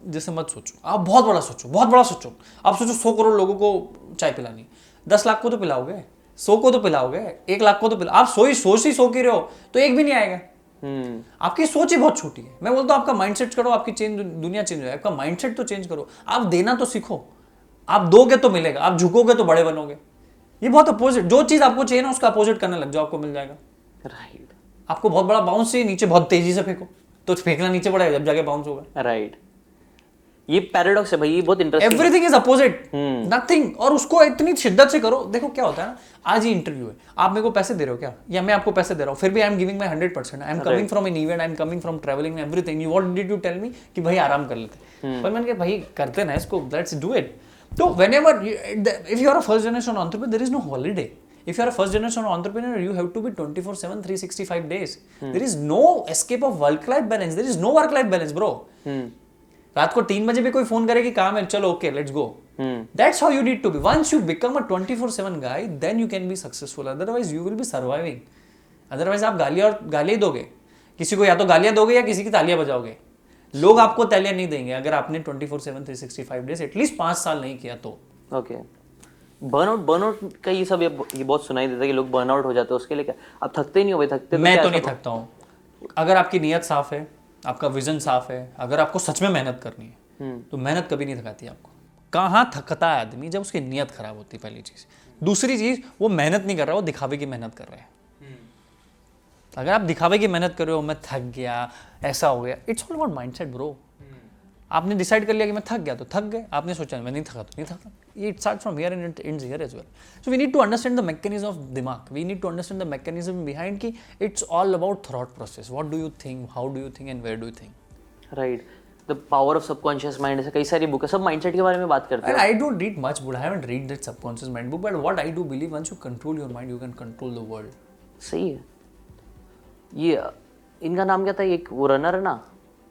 B: जैसे मत सोचो। आप बहुत बड़ा सोचो बहुत बड़ा सोचो। आप सोचो सौ करोड़ लोगों को चाय पिलानी। दस लाख को तो पिलाओगे सौ को तो पिलाओगे एक लाख को तो पिला आप सो ही सोच ही सो की रहे हो तो एक भी नहीं आएगा। आपकी सोच ही बहुत छोटी है। मैं बोलता हूँ आपका माइंडसेट करो आपकी चेंज दुनिया चेंज हो जाए। आपका माइंडसेट तो चेंज करो। आप देना तो सीखो। आप दोगे तो मिलेगा। आप झुकोगे तो बड़े बनोगे। ये बहुत अपोजिट जो चीज़ आपको चाहिए ना उसका अपोजिट करने लग जाओ आपको मिल जाएगा।
A: राइट
B: आपको बहुत बड़ा बाउंस चाहिए नीचे बहुत तेज़ी से फेंको। तो फेंकना नीचे पड़ेगा जब जाके बाउंस होगा।
A: राइट ये पैराडॉक्स है भाई ये बहुत interesting
B: everything is opposite nothing और उसको इतनी शिद्दत से करो देखो क्या होता है ना आज ही इंटरव्यू है। आप मेरे को पैसे दे रहे हो क्या? या मैं आपको पैसे दे रहा हूँ? फिर भी I am giving my hundred percent I am coming from an event I am coming from travelling everything you what did you tell me कि भाई आराम कर लेते। पर मैंने कहा भाई करते ना इसको let's do it So whenever you, if you are a first generation entrepreneur, there is no holiday. If you are a first generation entrepreneur, you have to be 24/7, 365 days. There is no escape of work-life balance. There is no work-life balance, bro. रात को तीन बजे भी कोई phone करे कि काम है चलो okay let's go that's how you need to be once you become a 24/7 guy then you can be successful otherwise you will be surviving otherwise आप गालियाँ और गालियाँ दोगे। किसी को या तो गालियाँ दोगे या किसी की तालियाँ बजाओगे। लोग आपको तालियाँ नहीं देंगे। अगर आपने 24/7 365 डेज़ एटलीस्ट पाँच साल नहीं किया तो।
A: ओके बर्नआउट बर्नआउट का ये सब ये ये बहुत सुनाई देता है कि लोग बर्नआउट हो जाते हैं उसके लिए क्या? आप थकते नहीं हो भाई? थकते
B: मैं तो नहीं थकता हूँ। अगर आपकी नीयत साफ़ है आपका विजन साफ़ है। अगर आपको सच में मेहनत करनी है तो मेहनत कभी नहीं थकाती आपको। कहाँ थकता है आदमी जब उसकी नीयत खराब होती है पहली चीज़? दूसरी चीज़ वो मेहनत नहीं कर रहा वो दिखावे की मेहनत कर रहा है। अगर आप दिखावे की मेहनत कर रहे हो मैं थक गया ऐसा हो गया it's all about mindset bro आपने डिसाइड कर लिया कि मैं थक गया तो थक गए। आपने सोचा मैं नहीं थका तो नहीं थका। It starts from here and it ends here as well so we need to understand the mechanism of dimag we need to understand the mechanism behind ki it's all about thought process what do you think how do you think and where do you think
A: right the power of subconscious mind ऐसे कई सारी book है सब mindset के बारे में बात करते
B: and i don't read much book i haven't read that subconscious mind book but what i do believe once you control your mind you can control the world
A: हैं सही है ये इनका नाम क्या था ये एक वो रनर है ना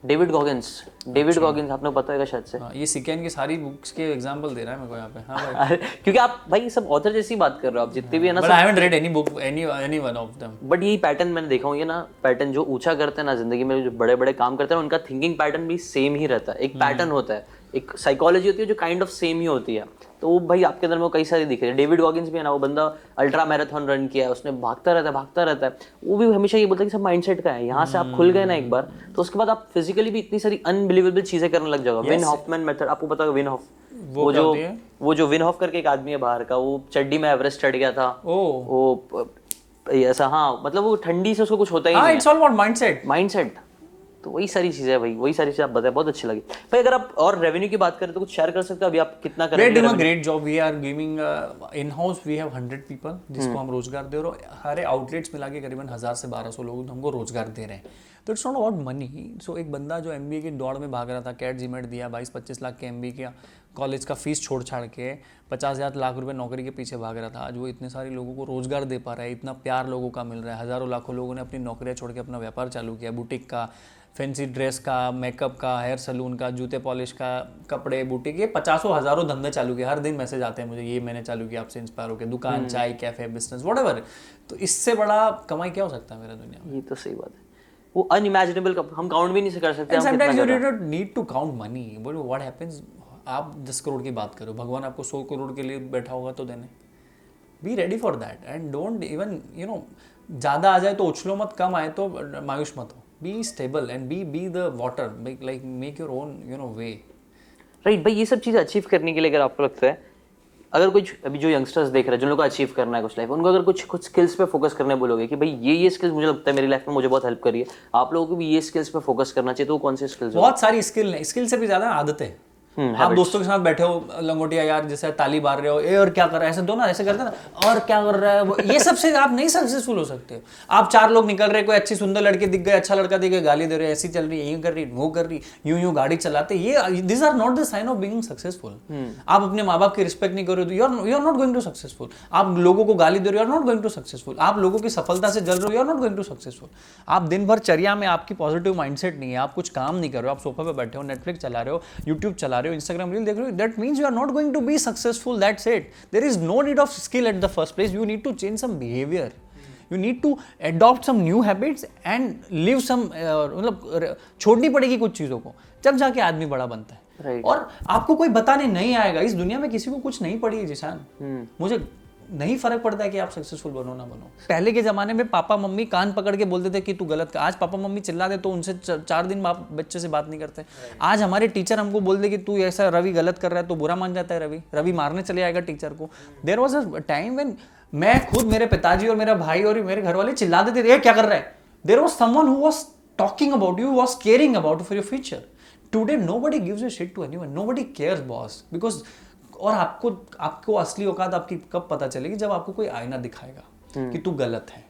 A: डेविड गॉगिंस डेविड गॉगिंस आपने पता होगा शायद से।
B: हाँ, ये सिकेन की सारी बुक्स के एग्जांपल दे रहा है मेरे को यहाँ पे। हाँ भाई
A: क्योंकि आप भाई सब ऑथर जैसी बात कर रहे हो आप जितने भी है ना
B: i haven't read any book any any one of them
A: but यही पैटर्न मैंने देखा हूँ ये ना पैटर्न जो ऊँचा करते हैं ना ज़िंदगी में जो बड़े बड़े काम करते हैं उनका थिंकिंग पैटर्न भी सेम ही रहता है। एक पैटर्न होता है। एक साइकोलॉजी होती है जो काइंड ऑफ़ सेम ही होती है। तो वो भाई आपके अंदर में कई सारी दिख रही है। डेविड वॉगिंस भी है ना वो बंदा अल्ट्रा मैराथन रन किया है उसने भागता रहता है भागता रहता है। वो भी हमेशा ये बोलता है कि सब माइंडसेट का है यहाँ से आप खुल गए ना एक बार तो उसके बाद आप फिजिकली भी इतनी सारी अनबिलीवेबल चीज़ें करने लग जाओगे। विन हॉफमैन मेथड आपको पता होगा विन हॉफ वो वो जो वो जो विन हॉफ करके एक आदमी है बाहर का वो चड्डी में एवरेस्ट चढ़ गया था। वो ऐसा हाँ मतलब वो ठंडी से उसको कुछ होता ही
B: हाँ
A: नहीं
B: it's all about mindset
A: mindset तो वही सारी चीज़ें है भाई वही सारी चीज़ें आप बताए बहुत अच्छी लगी। भाई अगर आप और रेवेन्यू की बात करें तो कुछ शेयर कर सकते हो? अभी आप कितना कर रहे
B: great job. We are giving uh, in-house. We have 100 people जिसको हम रोज़गार दे रहे हैं सारे आउटलेट्स मिला के करीबन हज़ार से 1200 लोग हमको रोज़गार दे रहे हैं। तो it's not about money so एक बंदा जो एम की दौड़ में भाग रहा था कैट जीमेट दिया 22 25 लाख के एम का कॉलेज का फ़ीस छोड़ छाड़ के पचास हज़ार लाख रुपए नौकरी के पीछे भाग रहा था आज वो इतने सारे लोगों को रोज़गार दे पा रहा है इतना प्यार लोगों का मिल रहा है हज़ारों लाखों लोगों ने अपनी नौकरियाँ छोड़ के अपना व्यापार चालू किया बुटीक का फैंसी ड्रेस का मेकअप का हेयर सलून का जूते पॉलिश का कपड़े बुटीक ये पचासों हज़ारों धंधे चालू किए। हर दिन मैसेज आते हैं मुझे ये मैंने चालू किया आपसे इंस्पायर होकर दुकान चाय कैफ़े बिज़नेस वट तो इससे बड़ा कमाई क्या हो सकता है मेरा दुनिया में?
A: ये तो सही बात है। वो अनइमेजिनेबल हम काउंट भी नहीं कर सकते
B: एंड
A: हम कितना
B: समटाइम्स यू
A: कर रहे
B: do not need to count money but what happens आप दस करोड़ की बात करो भगवान आपको सौ करोड़ के लिए बैठा होगा तो देने। Be ready for that and don't even you know ज़्यादा आ जाए तो उछलो मत कम आए तो मायूस मत हो। Be and be be the water. Make like make your own you know way.
A: Right भाई ये सब चीज़ें अचीव करने के लिए अगर आपको लगता है अगर कुछ अभी जो यंगस्टर्स देख रहे हैं जिन लोगों को अचीव करना है कुछ लाइफ उनको अगर कुछ कुछ स्किल्स पे फोकस करने बोलोगे कि भाई ये ये स्किल्स मुझे लगता है मेरी लाइफ में मुझे बहुत हेल्प करी है आप लोगों को भी ये स्किल्स पे फोकस करना चाहिए तो कौन से स्किल्स
B: बहुत सारी स्किल है। स्किल से भी ज़्यादा आदतें। आप दोस्तों के साथ बैठे हो लंगोटिया यार जैसे ताली मार रहे हो ए और क्या कर रहा है? ऐसे दो ना ऐसे करते ना और क्या कर रहा है? वो ये सबसे आप नहीं सक्सेसफुल हो सकते हो। आप चार लोग निकल रहे कोई अच्छी सुंदर लड़की दिख गए अच्छा लड़का दिख गया गाली दे रहे ऐसी चल रही है यूँ कर रही वो कर रही यूँ यूँ गाड़ी चलाते ये this are not the sign of being successful आप अपने माँ बाप की रिस्पेक्ट नहीं कर रहे हो you are you are not going to successful आप लोगों को गाली दे रहे हो you are not going to successful आप लोगों की सफलता से जल रहे हो you are not going to successful आप दिन भर चर्या में आपकी पॉजिटिव माइंडसेट नहीं है आप कुछ काम नहीं कर रहे हो आप सोफा पे बैठे हो नेटफ्लिक्स चला रहे हो यूट्यूब चला रहे हो रहे हो इंस्टाग्राम रील देख रहे हो? That means you are not going to be successful that's it there is no need of skill at the first place you need to change some behaviour you need to adopt some new habits and live some मतलब छोड़नी पड़ेगी कुछ चीज़ों को जब जाके आदमी बड़ा बनता है।
A: Right.
B: और आपको कोई बताने नहीं आएगा। इस दुनिया में किसी को कुछ नहीं पड़ी है जिसान। hmm. मुझे नहीं फ़र्क पड़ता है कि आप सक्सेसफुल बनो ना बनो। पहले के जमाने में पापा मम्मी कान पकड़ के बोलते थे कि तू गलत आज पापा मम्मी चिल्ला दे तो उनसे चार दिन बाप बच्चे से बात नहीं करते। आज हमारे टीचर हमको बोल दे कि तू ऐसा रवि गलत कर रहा है तो बुरा मान जाता है रवि। रवि मारने चले आएगा टीचर को। There was a time when मैं खुद मेरे पिताजी और मेरा भाई और मेरे घर वाले चिल्ला देते थे क्या कर रहा है? There was someone who was talking about you was caring about for your future today nobody gives a shit to anyone nobody cares boss because और आपको आपको असली औकात आपकी कब पता चलेगी? जब आपको कोई आईना दिखाएगा कि तू गलत है।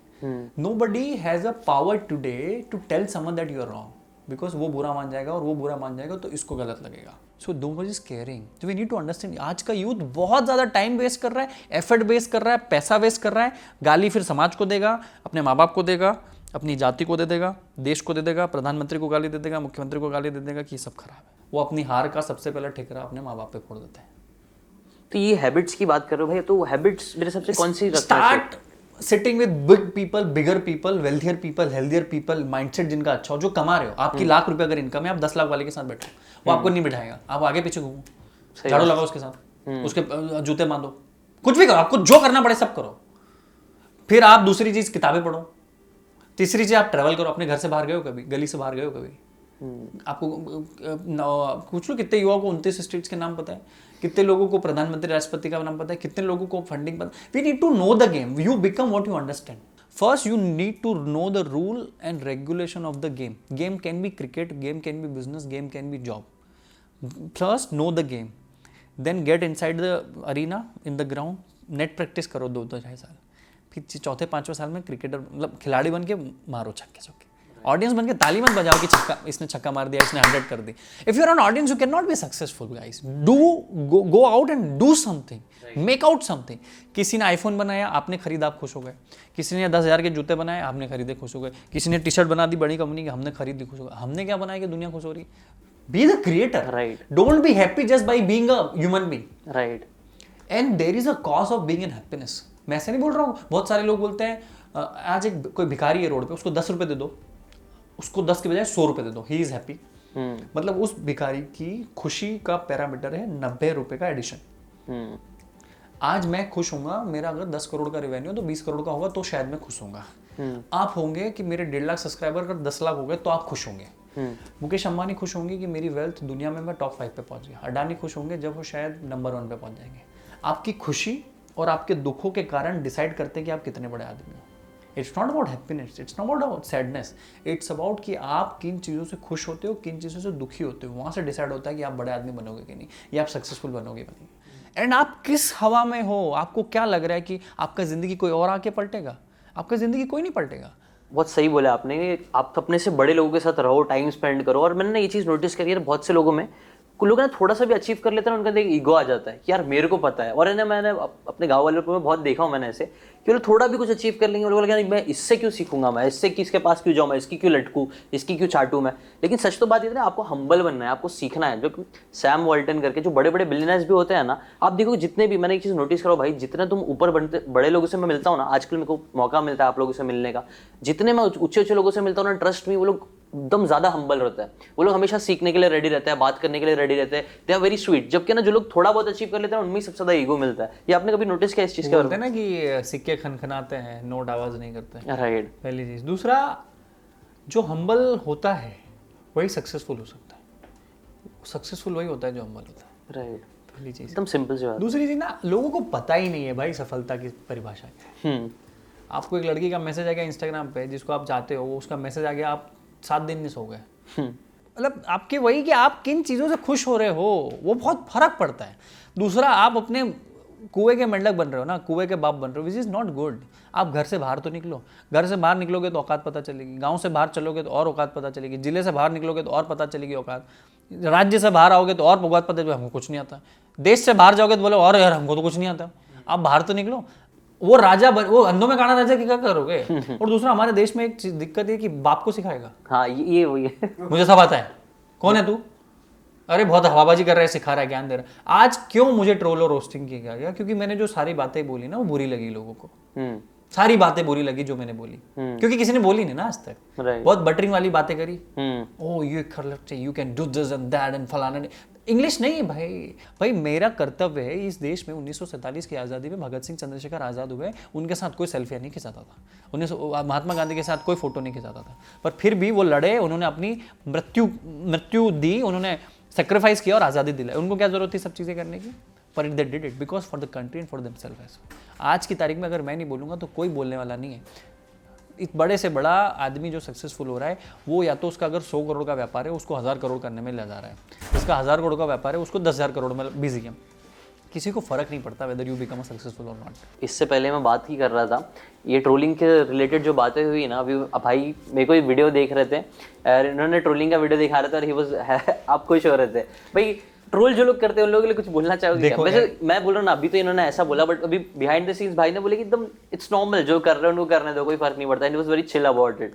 B: Nobody has a power today to tell someone that you are wrong because वो बुरा मान जाएगा और वो बुरा मान जाएगा तो इसको गलत लगेगा। सो दो बज इज़ केयरिंग तो वी नीड टू अंडरस्टैंड आज का यूथ बहुत ज़्यादा टाइम वेस्ट कर रहा है एफर्ट वेस्ट कर रहा है पैसा वेस्ट कर रहा है गाली फिर समाज को देगा अपने माँ बाप को देगा अपनी जाति को दे देगा देश को दे देगा प्रधानमंत्री को गाली दे देगा मुख्यमंत्री को गाली दे देगा कि ये सब खराब है। वो अपनी हार का सबसे पहला ठिकरा अपने माँ बाप पे फोड़ देते हैं।
A: तो ये हैबिट्स की बात कर रहे हो भाई तो हैबिट्स मेरे सबसे कौन सी
B: start sitting with big people bigger people wealthier people healthier people mindset जिनका अच्छा हो जो कमा रहे हो। आपकी
A: हम्म।
B: लाख रुपए अगर इनकम है आप दस लाख वाले के साथ बैठो। वो आपको नहीं बिठाएगा। आप आगे पीछे घूमो। झाड़ू लगाओ उसके साथ।
A: हम्म।
B: उसके जूते बांधो। कुछ भी करो। आपको जो करना पड़े सब करो। फिर आप दूसरी चीज़ किताबें पढ़ो। तीसरी चीज़ आप ट्रैवल करो। अपने घर से बाहर गए हो कभी? गली से बाहर गए हो कभी? आपको अ, न- पूछ लो कितने युवाओं को उनतीस स्टेट्स के नाम पता है कितने लोगों को प्रधानमंत्री राष्ट्रपति का नाम पता है कितने लोगों को फंडिंग पता we need to know the game you become what you understand first you need to know the rule and regulation of the game game can be cricket game can be business game can be job first know the game then get inside the arena in the ground net practice करो दो दो ढाई साल। फिर चौथे पाँचवें साल में क्रिकेटर मतलब खिलाड़ी बन के मारो छक्के चौके ऑडियंस बन के ताली मत बजाओ कि छक्का इसने छक्का मार दिया इसने हंड्रेड कर दी। If you are on audience you can not be successful guys do go out and do something make out something किसी ने आईफोन बनाया आपने खरीदा आप खुश हो गए। किसी ने दस हज़ार के जूते बनाए आपने खरीदे खुश हो गए। किसी ने टी शर्ट बना दी बड़ी कंपनी की हमने खरीदी खुश हो गए। हमने क्या बनाया कि दुनिया खुश हो रही? Be the creator
A: Right.
B: Don't be happy just by being human being
A: right
B: and there is a cause of being in happiness मैं ऐसे नहीं बोल रहा हूँ बहुत सारे लोग बोलते हैं आज एक कोई भिखारी है रोड पे उसको दस रुपए दे दो। उसको दस के बजाय सौ रुपए दे दो। ही इज़ हैप्पी मतलब उस भिखारी की खुशी का पैरामीटर है नब्बे रुपए का एडिशन
A: हम्म।
B: आज मैं खुश होऊँगा मेरा अगर दस करोड़ का रेवेन्यू तो बीस करोड़ का होगा तो शायद मैं खुश होऊँगा। आप होंगे कि मेरे डेढ़ लाख सब्सक्राइबर अगर दस लाख हो गए तो आप खुश होंगे। मुकेश अंबानी खुश होंगे कि मेरी वेल्थ दुनिया में मैं टॉप फाइव पे पहुँच गया। अडानी खुश होंगे जब वो शायद नंबर वन पे पहुँच जाएँगे। आपकी खुशी और आपके दुखों के कारण डिसाइड करते हैं कि आप कितने बड़े आदमी हो। It's not about happiness it's not about sadness it's about कि आप किन चीज़ों से खुश होते हो, किन चीज़ों से दुखी होते हो। वहाँ से डिसाइड होता है कि आप बड़े आदमी बनोगे कि नहीं, या आप सक्सेसफुल बनोगे कि नहीं। एंड आप किस हवा में हो? आपको क्या लग रहा है कि आपका ज़िंदगी कोई और आके पलटेगा? आपका ज़िंदगी कोई नहीं पलटेगा।
A: बहुत सही बोला आपने। आप अपने से बड़े लोगों के साथ रहो टाइम स्पेंड करो। और मैंने ये चीज़ नोटिस करी है बहुत से लोगों में। कुछ लोग ना थोड़ा सा भी अचीव कर लेते हैं उनका एक ईगो आ जाता है कि यार मेरे को पता है। और ना मैंने अपने गाँव वालों मैं बहुत देखा हूँ मैंने ऐसे कि थोड़ा भी कुछ अचीव कर लेंगे। लोग लगा मैं इससे क्यों सीखूँगा? मैं इससे किसके पास क्यों जाऊँ? मैं इसकी क्यों लटकूँ? इसकी क्यों चाटूँ मैं? लेकिन सच तो बात ये ना, आपको हम्बल बनना है, आपको सीखना है। जो सैम वॉल्टन करके जो बड़े बड़े बिलियनर्स भी होते हैं ना, आप देखो जितने भी, मैंने एक चीज़ नोटिस करो, भाई, जितने तुम ऊपर बनते बड़े लोगों से मैं मिलता हूँ ना, आजकल मेरे को मौका मिलता है आप लोगों से मिलने का। जितने मैं ऊँचे ऊँचे लोगों से मिलता हूँ ना ट्रस्ट में वो लोग एकदम ज़्यादा हम्बल रहता है। वो लोग हमेशा सीखने के लिए रेडी रहते हैं, बात करने के लिए रेडी रहते हैं। दे आर वेरी स्वीट जबकि ना, जो लोग थोड़ा बहुत अचीव कर लेते हैं उनमें सबसे ज़्यादा ईगो मिलता है। ये आपने कभी नोटिस किया इस चीज़ के
B: बोलते हैं ना कि, सिक्के खनखनाते हैं नोट आवाज़ नहीं करते
A: में राइट
B: पहली चीज़। दूसरा जो हम्बल होता है वही सक्सेसफुल हो सकता है। सक्सेसफुल वही होता है जो हम्बल होता है।
A: राइट
B: पहली चीज़।
A: एकदम सिंपल सी बात।
B: दूसरी चीज़ ना लोगों को पता ही नहीं है भाई सफलता की परिभाषा क्या है।
A: हम्म
B: आपको एक लड़की का मैसेज आ गया इंस्टाग्राम पे जिसको आप चाहते हो उसका मैसेज आ गया आप सात दिन नहीं सो गए।
A: हम्म,
B: मतलब आपके वही कि आप किन चीज़ों से खुश हो रहे हो वो बहुत फ़र्क पड़ता है। दूसरा आप अपने कुएँ के मेंढक बन रहे हो ना कुएँ के बाप बन रहे हो विच इज़ नॉट गुड आप घर से बाहर तो निकलो। घर से बाहर निकलोगे तो औकात पता चलेगी। गाँव से बाहर चलोगे तो और औकात पता चलेगी। ज़िले से बाहर निकलोगे तो और पता चलेगी औकात। राज्य से बाहर आओगे तो और औकात पता चलेगी। हमको कुछ नहीं आता। देश से बाहर जाओगे तो बोले और यार हमको तो कुछ नहीं आता। आप बाहर तो निकलो। वो राजा बन वो अंधों में काना राजा की क्या करोगे? और दूसरा हमारे देश में एक दिक्कत ये कि बाप को सिखाएगा।
A: हाँ ये वही है।
B: मुझे सब आता है। कौन है तू? अरे बहुत हवाबाजी कर रहा है सिखा रहा है ज्ञान दे रहा है। आज क्यों मुझे ट्रोल और रोस्टिंग किया गया? क्योंकि मैंने जो सारी बातें बोली ना वो बुरी लगी लोगों को।
A: हम्म।
B: सारी बातें बुरी लगी जो मैंने बोली। क्योंकि किसी ने बोली नहीं ना आज तक। बहुत बटरिंग वाली बातें करी।
A: हम्म।
B: ओ ये कर you can do this and that and फलाना इंग्लिश नहीं है भाई। भाई मेरा कर्तव्य है इस देश में 1947 की आज़ादी में भगत सिंह चंद्रशेखर आज़ाद हुए। उनके साथ कोई सेल्फी नहीं खिंचाता था। उन्नीस महात्मा गांधी के साथ कोई फ़ोटो नहीं खिंचाता था। पर फिर भी वो लड़े उन्होंने अपनी मृत्यु मृत्यु दी उन्होंने सेक्रीफाइस किया और आज़ादी दिलाई। उनको क्या ज़रूरत थी सब चीज़ें करने की? For it they did it because for the country and for themselves आज की तारीख में अगर मैं नहीं बोलूँगा तो कोई बोलने वाला नहीं है। इस बड़े से बड़ा आदमी जो सक्सेसफुल हो रहा है, वो या तो उसका अगर सौ करोड़ का व्यापार है, उसको हज़ार करोड़ करने में ले जा रहा है। उसका हज़ार करोड़ का व्यापार है, उसको दस हज़ार करोड़ में बिज़ी है किसी को फ़र्क नहीं पड़ता वेदर यू बिकम सक्सेसफुल और नॉट
A: इससे पहले मैं बात ही कर रहा था ये ट्रोलिंग के रिलेटेड जो बातें हुई ना अभी भाई मेरे को वीडियो देख रहे थे और इन्होंने ट्रोलिंग का वीडियो दिखा रहे थे और ही वाज आप खुश हो रहे थे। भाई ट्रोल जो लोग करते हैं उन लोगों के लिए कुछ बोलना चाहोगे? वैसे मैं बोल रहा हूँ ना अभी तो इन्होंने ऐसा बोला बट अभी बिहाइंड द सीन्स भाई ने बोले कि एकदम इट्स नॉर्मल जो कर रहे हैं उनको करने दो कोई फ़र्क नहीं पड़ता and was very chill about it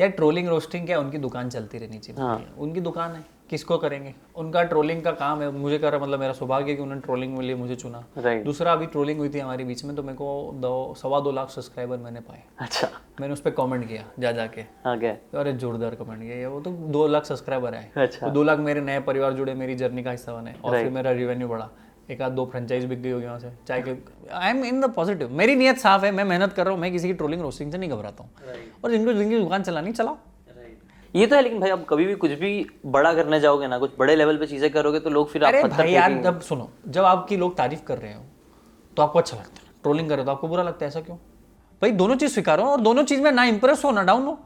B: यार ट्रोलिंग रोस्टिंग क्या उनकी दुकान चलती रहनी चाहिए। उनकी दुकान है। किसको करेंगे? उनका ट्रोलिंग का काम है। मुझे कर रहा मतलब मेरा सौभाग्य कि उन्होंने ट्रोलिंग के लिए मुझे चुना।
A: राइट
B: दूसरा अभी ट्रोलिंग हुई थी हमारे बीच में तो मेरे को दो सवा दो लाख सब्सक्राइबर मैंने पाए।
A: अच्छा।
B: मैंने उस पर कॉमेंट किया जा जाके।
A: हाँ क्या
B: अरे जोरदार कमेंट किया। वो तो दो लाख सब्सक्राइबर आए।
A: अच्छा।
B: तो दो लाख मेरे नए परिवार जुड़े मेरी जर्नी का हिस्सा बने और फिर मेरा रेवेन्यू बढ़ा। एक आध दो फ्रेंचाइज बिक गई होगी वहाँ से। चाहे कि I am in the positive मेरी नीयत साफ़ है मैं मेहनत कर रहा हूँ मैं किसी की ट्रोलिंग रोस्टिंग से नहीं घबराता हूँ। और जिनको जिनकी दुकान चलानी चलाओ।
A: ये तो है लेकिन भाई आप कभी भी कुछ भी बड़ा करने जाओगे ना कुछ बड़े लेवल पे चीज़ें करोगे तो लोग फिर आप
B: अरे
A: पत्थर
B: भाई यार जब सुनो जब आपकी लोग तारीफ़ कर रहे हो तो आपको अच्छा लगता है। ट्रोलिंग कर रहे हो तो आपको बुरा लगता है ऐसा क्यों? भाई दोनों चीज़ स्वीकारो और दोनों चीज़ में ना इंप्रेस हो ना डाउन हो।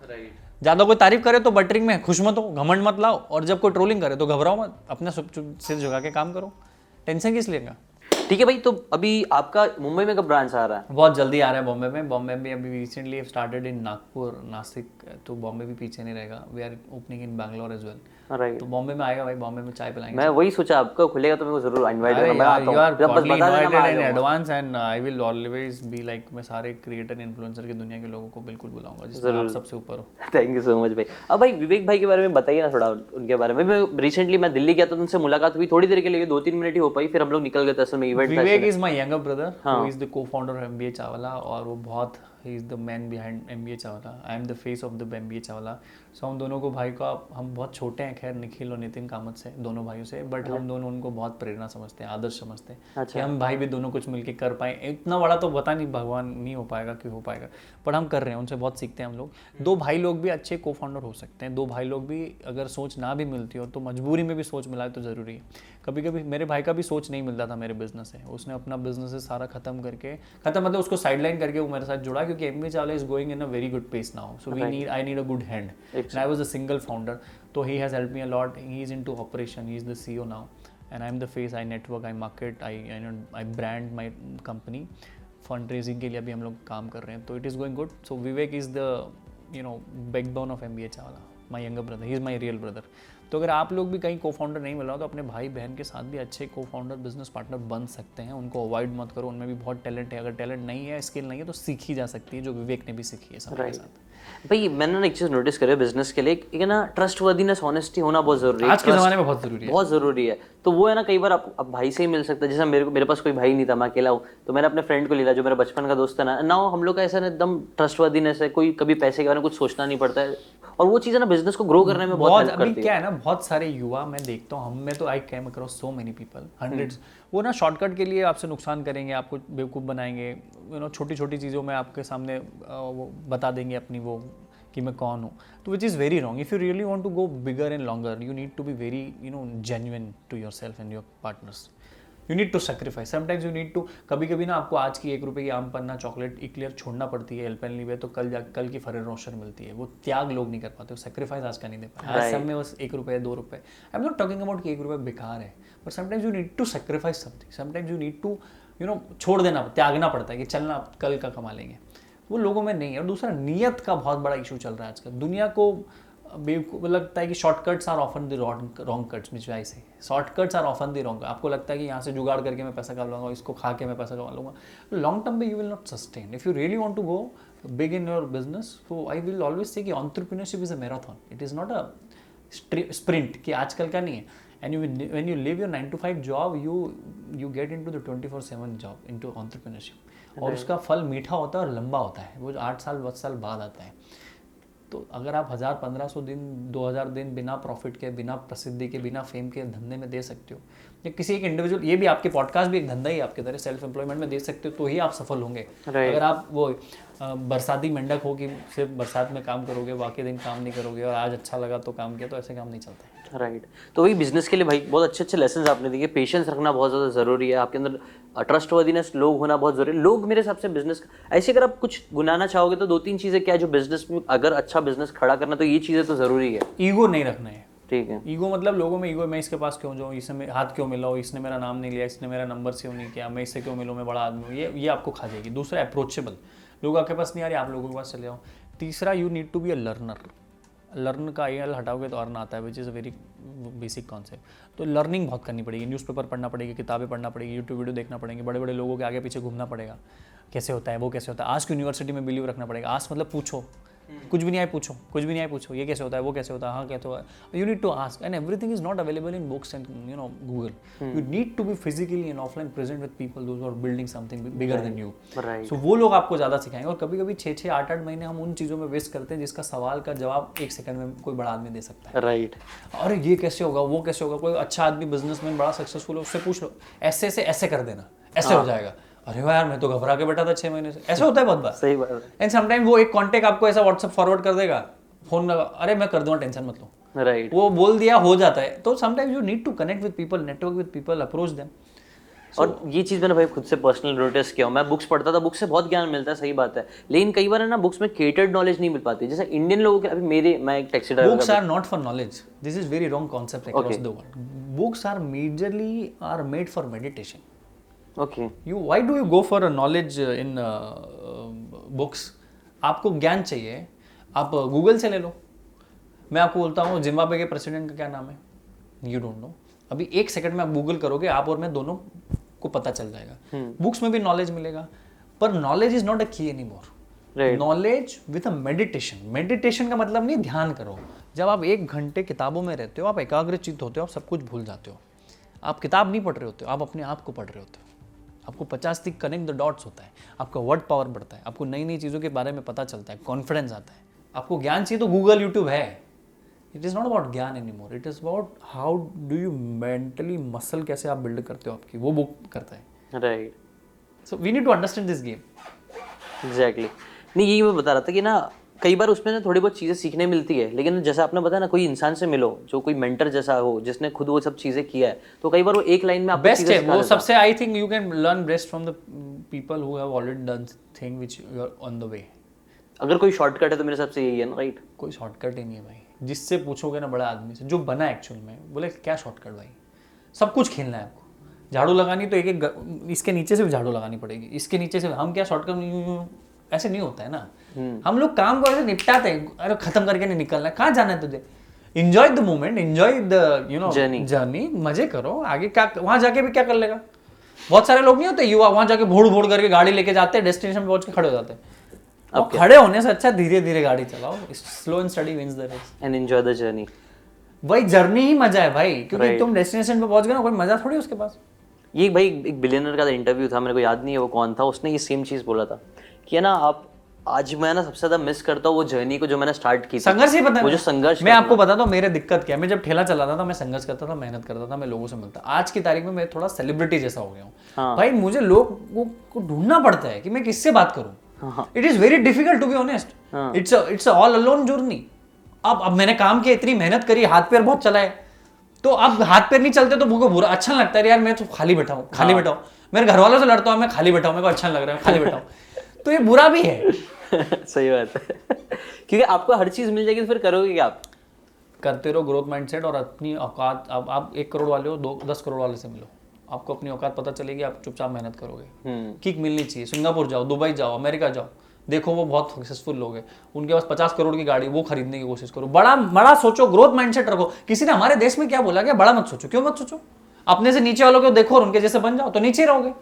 B: ज़्यादा कोई तारीफ़ करे तो बटरिंग में खुश मत हो घमंड मत लाओ और जब कोई ट्रोलिंग करे तो घबराओ मत अपने सिर झुका के काम करो। टेंशन किस लेगा?
A: ठीक है भाई तो अभी आपका मुंबई में कब ब्रांच आ रहा है?
B: बहुत जल्दी आ रहा है बॉम्बे में। बॉम्बे में अभी recently started in Nagpur, Nashik तो बॉम्बे भी पीछे नहीं रहेगा। We are opening in Bangalore as well
A: right
B: तो बॉम्बे में आएगा भाई बॉम्बे में चाय पिलाएँगे
A: मैं वही सोचा आपका खुलेगा तो मेरे को ज़रूर इनवाइट करना मैं आता हूँ। जब बस बता देना मैं आ
B: invited in
A: जाऊँगा।
B: advance and I will always be like मैं सारे क्रिएटर इन्फ्लुएंसर की दुनिया के लोगों को बिल्कुल बुलाऊँगा जिसमें आप सबसे ऊपर हो।
A: थैंक यू सो मच भाई। अब भाई विवेक भाई के बारे में बताइए ना थोड़ा उनके बारे में। मैं रिसेंटली मैं दिल्ली गया था तो उनसे मुलाकात हुई थोड़ी देर के लिए दो तीन मिनट ही हो पाई फिर हम लोग निकल गए थे असल में event
B: Vivek is my younger brother who. Is the co-founder of MBA Chawla और वो बहुत ही is the man behind MBA Chawla I am the face of the MBA Chawla so हम दोनों को भाई को आप हम बहुत छोटे हैं खैर निखिल और नितिन कामत से दोनों भाइयों से बट हम दोनों उनको बहुत प्रेरणा समझते हैं आदर्श समझते हैं अच्छा। कि हम भाई भी दोनों कुछ मिलके कर पाए। इतना बड़ा तो पता नहीं भगवान नहीं हो पाएगा कि हो पाएगा बट हम कर रहे हैं उनसे बहुत सीखते हैं हम लोग। दो भाई लोग भी अच्छे को फाउंडर हो सकते हैं दो भाई लोग भी अगर सोच ना भी मिलती हो तो मजबूरी में भी सोच मिलाए तो ज़रूरी है। कभी कभी मेरे भाई का भी सोच नहीं मिलता था मेरे बिज़नेस से उसने अपना बिज़नेस सारा खत्म करके खत्म मतलब उसको साइडलाइन करके वो मेरे साथ जुड़ा क्योंकि M Chawla is going in a very good pace now so we need I need a good hand and I was a single founder तो he has help me a lot he is into operation he is the CEO now and I'm the face. I network, I market, I I, know, I brand my company. Fund raising के लिए अभी हम लोग काम कर रहे हैं. तो it is going good so Vivek is the you know backbone of M B H Chawla my younger brother he is my real brother तो अगर आप लोग भी कहीं को फाउंडर नहीं मिल तो अपने भाई बहन के साथ भी अच्छे को फाउंडर बिज़नेस पार्टनर बन सकते हैं. उनको अवॉइड मत करो. उनमें भी बहुत टैलेंट है. अगर टैलेंट नहीं है स्किल नहीं है तो सीखी जा सकती है जो विवेक ने भी सीखी है समय के साथ.
A: भाई मैंने ना एक चीज़ नोटिस करी बिज़नेस के लिए एक है ना ट्रस्टवर्दीनेस ऑनेस्टी होना बहुत ज़रूरी है।
B: आज के ज़माने में बहुत ज़रूरी है।
A: बहुत ज़रूरी है। तो वो है ना कई बार आप, आप भाई से ही मिल सकता है। जैसे मेरे को मेरे पास कोई भाई नहीं था मैं अकेला हूँ। तो मैंने अपने फ्रेंड को ले लिया जो मेरा बचपन का दोस्त है ना। ना हम लोग का ऐसा ना एकदम ट्रस्टवर्दीनेस है कोई कभी पैसे के बारे में कुछ सोचना नहीं पड़ता है। और वो चीज़ है ना बिज़नेस को ग्रो करने में बहुत
B: बहुत अभी क्या है ना बहुत सारे युवा मैं देखता हूँ हम में तो I came across so many people hundreds वो ना शॉर्टकट के लिए आपसे नुकसान करेंगे, आपको बेवकूफ़ बनाएँगे। यू नो छोटी छोटी चीज़ों में आपके सामने वो बता देंगे अपनी वो कि मैं कौन हूँ। तो which is very wrong if you really want to go bigger and longer you need to be very you know genuine to yourself and your partners you need to sacrifice sometimes you need to कभी कभी ना आपको आज की एक रुपये की आम पन्ना चॉकलेट इक्लियर छोड़ना पड़ती है एल्पेन लीवे तो कल जा कल की फरे रोशन मिलती है। वो त्याग लोग नहीं कर पाते वो सेक्रीफाइस आज का नहीं दे पाते। आज सब में बस एक रुपये दो रुपये I am not talking about कि एक रुपये बेकार है but sometimes you need to sacrifice something sometimes you need to you know छोड़ देना त्यागना पड़ता है कि चलना कल का कमा लेंगे। वो लोगों में नहीं है। और दूसरा नियत का बहुत बड़ा इशू चल रहा है आजकल। दुनिया को बेवकूफ़ लगता है कि shortcuts are often the wrong cuts which I say shortcuts are often the wrong आपको लगता है कि यहाँ से जुगाड़ करके मैं पैसा कमा लूँगा इसको खा के मैं पैसा कमा लूँगा लॉन्ग टर्म में you will not sustain if you really want to go big in your business तो आई विल ऑलवेज से कि entrepreneurship is a marathon it is not a sprint कि आजकल का नहीं है। And you when you leave your nine to five job you you get into the twenty four seven job into entrepreneurship और उसका फल मीठा होता है और लंबा होता है। वो आठ साल दस साल बाद आता है। तो अगर आप हज़ार पंद्रह सौ दिन दो हज़ार दिन बिना प्रॉफिट के बिना प्रसिद्धि के बिना फेम के धंधे में दे सकते हो। या किसी एक इंडिविजुअल ये भी आपके पॉडकास्ट भी एक धंधा ही आपके तरह सेल्फ एम्प्लॉयमेंट में दे सकते हो तो ही आप सफल होंगे। अगर आप वो बरसाती मेंढक हो कि सिर्फ़ बरसात में काम करोगे बाकी दिन काम नहीं करोगे और आज अच्छा लगा तो काम किया तो ऐसे काम नहीं चलता।
A: राइट तो वही बिज़नेस के लिए भाई बहुत अच्छे अच्छे लेसन आपने दिए। पेशेंस रखना बहुत ज़्यादा ज़रूरी है। आपके अंदर ट्रस्टवर्दीनेस लोग होना बहुत ज़रूरी है। लोग मेरे हिसाब से बिज़नेस ऐसे अगर आप कुछ गुनाना चाहोगे तो दो तीन चीज़ें क्या जो बिज़नेस में अगर अच्छा बिज़नेस खड़ा करना तो ये चीज़ें तो ज़रूरी है।
B: ईगो नहीं रखना है।
A: ठीक है।
B: ईगो मतलब लोगों में ईगो मैं इसके पास क्यों जाऊँ इसने हाथ क्यों मिलाओ इसने मेरा नाम नहीं लिया इसने मेरा नंबर सेव नहीं किया मैं इससे क्यों मिलूँ मैं बड़ा आदमी हूँ। ये ये आपको खा जाएगी। दूसरा अप्रोचेबल लोग आपके पास नहीं आ रहे आप लोगों के पास चले जाओ। तीसरा you need to be a learner learn का आई एल हटाओगे तो अर्न आता है which is a very basic concept तो लर्निंग बहुत करनी पड़ेगी न्यूज़पेपर पढ़ना पड़ेगी, किताबें पढ़ना पड़ेगी यूट्यूब वीडियो देखना पड़ेंगे बड़े बड़े लोगों के आगे पीछे घूमना पड़ेगा। कैसे होता है, वो कैसे होता है? आज की यूनिवर्सिटी में बिलीव रखना पड़ेगा। आज मतलब पूछो कुछ भी नहीं आए पूछो। कुछ भी नहीं आए पूछो। ये कैसे होता है वो कैसे होता है हाँ कैसे होता है। You need to ask and everything is not available in books and you know Google you need to be physically and offline present with people those are building something bigger than
A: you
B: so वो लोग आपको ज़्यादा सिखाएँगे और कभी कभी छः छः आठ आठ महीने हम उन चीज़ों में वेस्ट करते हैं जिसका सवाल का जवाब एक सेकंड में कोई बड़ा आदमी दे सकता है।
A: राइट
B: अरे ये कैसे होगा वो कैसे होगा कोई अच्छा आदमी बिजनेसमैन बड़ा सक्सेसफुल है उससे पूछ लो। ऐसे से ऐसे कर देना। ऐसे हो। जाएगा। अरे वाह यार मैं तो घबरा के बैठा था छह महीने से। ऐसा होता है बहुत बार।
A: सही बात
B: एंड समटाइम वो एक कांटेक्ट आपको ऐसा व्हाट्सएप फॉरवर्ड कर देगा। फ़ोन लगा अरे मैं कर दूँगा टेंशन मत लो।
A: राइट
B: वो बोल दिया हो जाता है। तो sometimes you need to connect with people network with people approach them
A: और ये चीज़ मैंने भाई खुद से पर्सनल नोटिस किया मैं बुक्स पढ़ता था बुक से बहुत ज्ञान मिलता है सही बात है। लेकिन कई बार है ना बुक्स में केटर्ड नॉलेज नहीं मिल पाती। जैसे इंडियन लोगों के अभी मेरे मैं एक taxi driver
B: books are not for knowledge. This is very wrong concept across the world. Books are majorly are made for meditation.
A: Okay
B: you why do you go for a knowledge uh, in uh, uh, books? आपको ज्ञान चाहिए। आप Google से ले लो। मैं आपको बोलता हूँ जिम्बाब्वे के प्रेसिडेंट का क्या नाम है? यू डोंट नो अभी एक सेकंड में आप गूगल करोगे आप और मैं दोनों को पता चल जाएगा। बुक्स में भी नॉलेज मिलेगा। पर knowledge is not a key any
A: more
B: knowledge with a meditation meditation का मतलब नहीं ध्यान करो। जब आप एक घंटे किताबों में रहते हो आप एकाग्रचित होते हो आप सब कुछ भूल जाते हो। आप किताब नहीं पढ़ रहे होते हो आप अपने आप को पढ़ रहे होते हो। आपको पचास तक कनेक्ट द डॉट्स होता है। आपका वर्ड पावर बढ़ता है। आपको नई नई चीज़ों के बारे में पता चलता है। कॉन्फिडेंस आता है। आपको ज्ञान चाहिए तो गूगल यूट्यूब है। It is not about gyan any more it is about how do you mentally muscle कैसे आप बिल्ड करते हो आपकी। वो बुक करता है।
A: Right
B: so we need to understand this game
A: exactly नहीं यही मैं बता रहा था कि ना कई बार उसमें ना थोड़ी बहुत चीज़ें सीखने मिलती है लेकिन जैसे आपने बताया ना कोई इंसान से मिलो जो कोई मेंटर जैसा हो जिसने खुद वो सब चीज़ें किया है तो कई बार वो एक लाइन में
B: बेस्ट है वो सबसे I think you can learn best from the people who have already done thing which you are on the
A: way अगर कोई शॉर्टकट है तो मेरे हिसाब से यही है ना राइट
B: कोई शॉर्टकट ही नहीं है भाई। जिससे पूछोगे ना बड़ा आदमी से जो बना एक्चुअल में बोले क्या शॉर्टकट भाई? सब कुछ खेलना है आपको। झाड़ू लगानी तो एक एक इसके नीचे से भी झाड़ू लगानी पड़ेगी इसके नीचे से हम क्या शॉर्टकट ऐसे नहीं होता है ना। हम लोग काम को ऐसे निपटाते हैं अरे खत्म करके नहीं निकलना कहाँ जाना है तुझे? Enjoy the moment enjoy the you know
A: Journey.
B: Journey मज़े करो आगे क्या वहाँ जाके भी क्या कर लेगा? बहुत सारे लोग नहीं होते युवा वहाँ जाके भोड़ भोड़ करके गाड़ी लेके जाते हैं डेस्टिनेशन पे पहुँच के खड़े हो जाते हैं। अब खड़े होने से अच्छा धीरे धीरे गाड़ी चलाओ slow and study wins the race
A: and enjoy the journey
B: भाई जर्नी ही मज़ा है भाई क्योंकि
A: Right.
B: तुम डेस्टिनेशन पे पहुँच गए ना कोई मज़ा थोड़ी उसके पास?
A: ये भाई एक बिलियनर का इंटरव्यू था मेरे को याद नहीं है वो कौन था उसने ये सेम चीज़ बोला था। कि है ना आप आज मैं ना सबसे ज़्यादा मिस करता हूँ वो जर्नी को जो मैंने स्टार्ट की
B: संघर्ष ही पता है
A: वो जो संघर्ष
B: मैं आपको बताता हूँ मेरे दिक्कत क्या मैं जब ठेला चलाता था मैं संघर्ष करता था मेहनत करता था मैं लोगों से मिलता। आज की तारीख में मैं थोड़ा सेलिब्रिटी जैसा हो गया हूँ। भाई मुझे लोगों को ढूंढना पड़ता है कि मैं किससे बात करूँ। It is very difficult to be honest it's it's all alone journey अब अब मैंने काम किया इतनी मेहनत करी हाथ पैर बहुत चलाए। तो अब हाथ पैर नहीं चलते तो मुझको बुरा अच्छा लगता। है यार मैं तो खाली बैठा हूँ खाली बैठा हूँ। मेरे घर वालों से लड़ता हूँ मैं खाली बैठा हूँ मेरे को अच्छा लग रहा है खाली बैठा हूँ। तो ये बुरा भी है।
A: सही बात है। क्योंकि आपको हर चीज़ मिल जाएगी तो फिर करोगे क्या आप?
B: करते रहो ग्रोथ माइंडसेट और अपनी औकात अब आप एक करोड़ वाले हो दो दस करोड़ वाले से मिलो। आपको अपनी औकात पता चलेगी आप चुपचाप मेहनत करोगे। किक मिलनी चाहिए। सिंगापुर जाओ दुबई जाओ अमेरिका जाओ देखो वो बहुत सक्सेसफुल लोग हैं। उनके पास पचास करोड़ की गाड़ी वो खरीदने की कोशिश करो। बड़ा बड़ा सोचो ग्रोथ माइंडसेट रखो। किसी ने हमारे देश में क्या बोला क्या? बड़ा मत सोचो। क्यों मत सोचो? अपने से नीचे वालों को देखो और उनके जैसे बन जाओ तो नीचे ही रहोगे।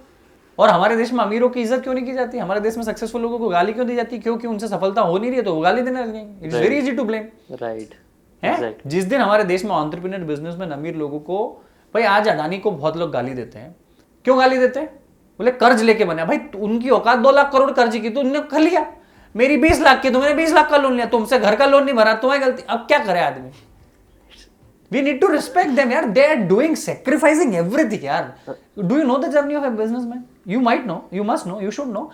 B: और हमारे देश में अमीरों की इज़्ज़त क्यों नहीं की जाती? हमारे देश में सक्सेसफुल लोगों को गाली क्यों दी जाती? है क्योंकि उनसे सफलता हो नहीं रही है तो वो गाली देने लग it's very easy to blame
A: right
B: है? जिस दिन हमारे देश में ऑन्टरप्रीनियर बिज़नेस में अमीर लोगों को भाई आज अडानी को बहुत लोग गाली देते हैं। क्यों गाली देते हैं? बोले कर्ज लेके बने भाई उनकी औकात दो लाख करोड़ कर्ज की तो कर लिया। मेरी बीस लाख की तो मैंने बीस लाख का लोन लिया। तुमसे घर का लोन नहीं भरा तुम्हारी गलती। अब क्या करे आदमी? We need to respect them यार. They are doing sacrificing everything यार। Do you know the journey of a businessman you might know you must know you should know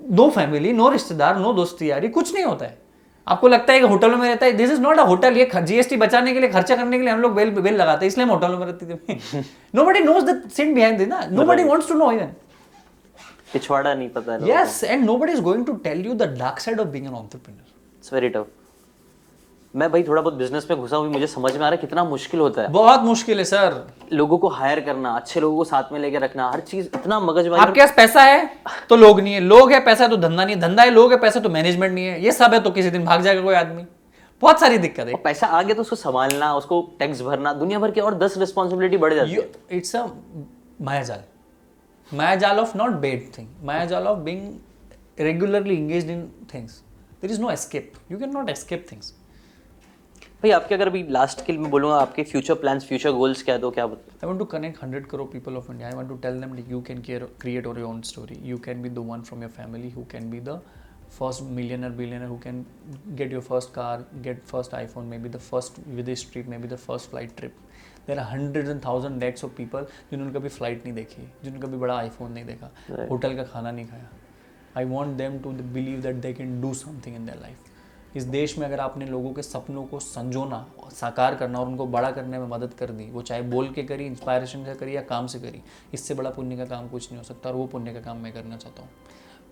B: no family no रिश्तेदार नो दोस्ती यारी कुछ नहीं होता है। आपको लगता है कि होटलों में रहता है this is not a hotel ये जीएसटी बचाने के लिए खर्चा करने के लिए हम लोग बेल बेल लगाते हैं इसलिए हम होटलों में रहते थे। Nobody knows the sin behind ना? Nobody wants to know even
A: पिछवाड़ा नहीं पता है
B: yes and nobody is going to tell you the dark side of being an entrepreneur.
A: It's very tough मैं भाई थोड़ा बहुत बिज़नेस में घुसा हुई मुझे समझ में आ रहा है कितना मुश्किल होता है।
B: बहुत मुश्किल है सर।
A: लोगों को हायर करना अच्छे लोगों को साथ में लेके रखना हर चीज़ इतना मगजमारी
B: आपके पास पैसा है तो लोग नहीं है। लोग है पैसा है तो धंधा नहीं है। धंधा है लोग है पैसा तो मैनेजमेंट नहीं है। ये सब है तो किसी दिन भाग जाएगा कोई आदमी। बहुत सारी दिक्कत है।
A: पैसा आ गया तो उसको संभालना उसको टैक्स भरना दुनिया भर के और दस रिस्पॉन्सिबिलिटी बढ़ जाती है।
B: इट्स अ मायाजाल। मायाजाल of not bad thing मायाजाल of being regularly engage in things things. Is no escape you can not escape things.
A: भाई आपके अगर अभी लास्ट के लिए मैं बोलूँगा आपके फ्यूचर प्लान्स फ्यूचर गोल्स क्या दो तो क्या बोलते
B: I want to connect hundred करो people of India I want to tell them you can care create और your own story you can be the one from your family who can be the first millionaire billionaire who can get your first car get first iPhone may be the first विदेश trip may be the first flight trip there are hundred and thousand decks of people जिन्होंने कभी flight नहीं देखी जिन्होंने कभी बड़ा iPhone नहीं देखा होटल का खाना नहीं खाया. I want them to believe that they can do something in their life इस देश में अगर आपने लोगों के सपनों को संजोना साकार करना और उनको बड़ा करने में मदद कर दी वो चाहे बोल के करी इंस्पायरेशन से करी या काम से करी इससे बड़ा पुण्य का काम कुछ नहीं हो सकता और वो पुण्य का काम मैं करना चाहता हूँ।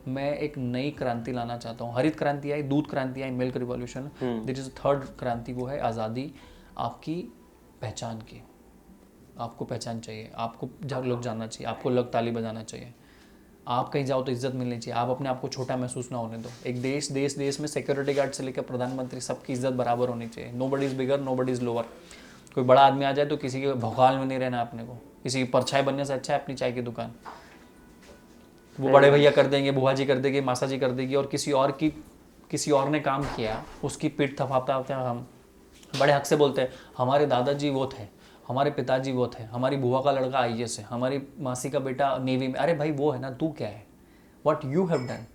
B: मैं एक नई क्रांति लाना चाहता हूँ। हरित क्रांति आई दूध क्रांति आई milk revolution. That is third क्रांति वो है आज़ादी। आपकी पहचान की। आपको पहचान चाहिए। आपको लोग जानना चाहिए। आपको लोग ताली बजाना चाहिए। आप कहीं जाओ तो इज़्ज़त मिलनी चाहिए। आप अपने आप को छोटा महसूस ना होने दो। एक देश देश देश में सिक्योरिटी गार्ड से लेकर प्रधानमंत्री सबकी इज़्ज़त बराबर होनी चाहिए। Nobody is bigger nobody is lower कोई बड़ा आदमी आ जाए तो किसी के भौकाल में नहीं रहना अपने को। किसी की परछाई बनने से अच्छा है अपनी चाय की दुकान। वो बड़े भैया कर देंगे, बुआ जी कर देंगे, मासा जी कर देगी और किसी और की, किसी और ने काम किया, उसकी पीठ है हम। बड़े हक से बोलते हैं, हमारे दादाजी वो थे हमारे पिताजी वो थे, हमारी बुआ का लड़का आई है हमारी मासी का बेटा नेवी में, अरे भाई वो है ना, तू क्या है? What you have done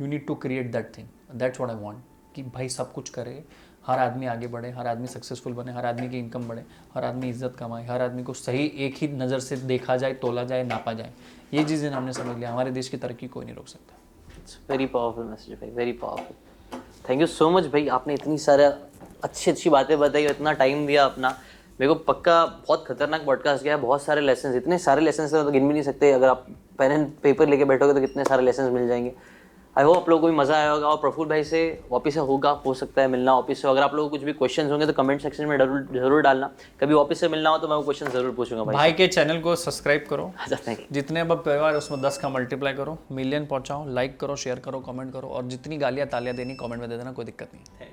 B: you need to create that thing that's what I want कि भाई सब कुछ करे, हर आदमी आगे बढ़े, हर आदमी सक्सेसफुल बने, हर आदमी की इनकम बढ़े, हर आदमी इज़्ज़त कमाए, हर आदमी को सही एक ही नज़र से देखा जाए, तोला जाए, नापा जाए। ये चीज़ें हमने समझ लिया। हमारे देश की तरक्की कोई नहीं रोक सकता।
A: इट्स वेरी पावरफुल मैसेज भाई very powerful thank you so much भाई, आपने इतनी सारा अच्छी अच्छी बातें बताई इतना टाइम दिया अपना। मेरे को पक्का बहुत खतरनाक पॉडकास्ट गया है बहुत सारे लेसन इतने सारे लेसन तो गिन भी नहीं सकते अगर आप पेन एंड पेपर लेके बैठोगे तो कितने सारे लेसन मिल जाएँगे। आई होप आप लोगों को भी मज़ा आया होगा और प्रफुल भाई से वापस से होगा हो सकता है मिलना वापस से। अगर आप लोगों को कुछ भी क्वेश्चन होंगे तो कमेंट सेक्शन में ज़रूर डालना। कभी वापस से मिलना हो तो मैं वो क्वेश्चन ज़रूर पूछूँगा भाई
B: भाई के चैनल को सब्सक्राइब करो।
A: अच्छा
B: जितने अब परिवार उसमें दस का मल्टीप्लाई करो मिलियन पहुंचाओ लाइक करो शेयर करो कमेंट करो और जितनी गालियाँ तालियाँ देनी कमेंट में दे देना कोई दिक्कत नहीं।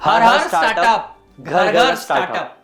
A: हर हर स्टार्टअप घर घर स्टार्टअप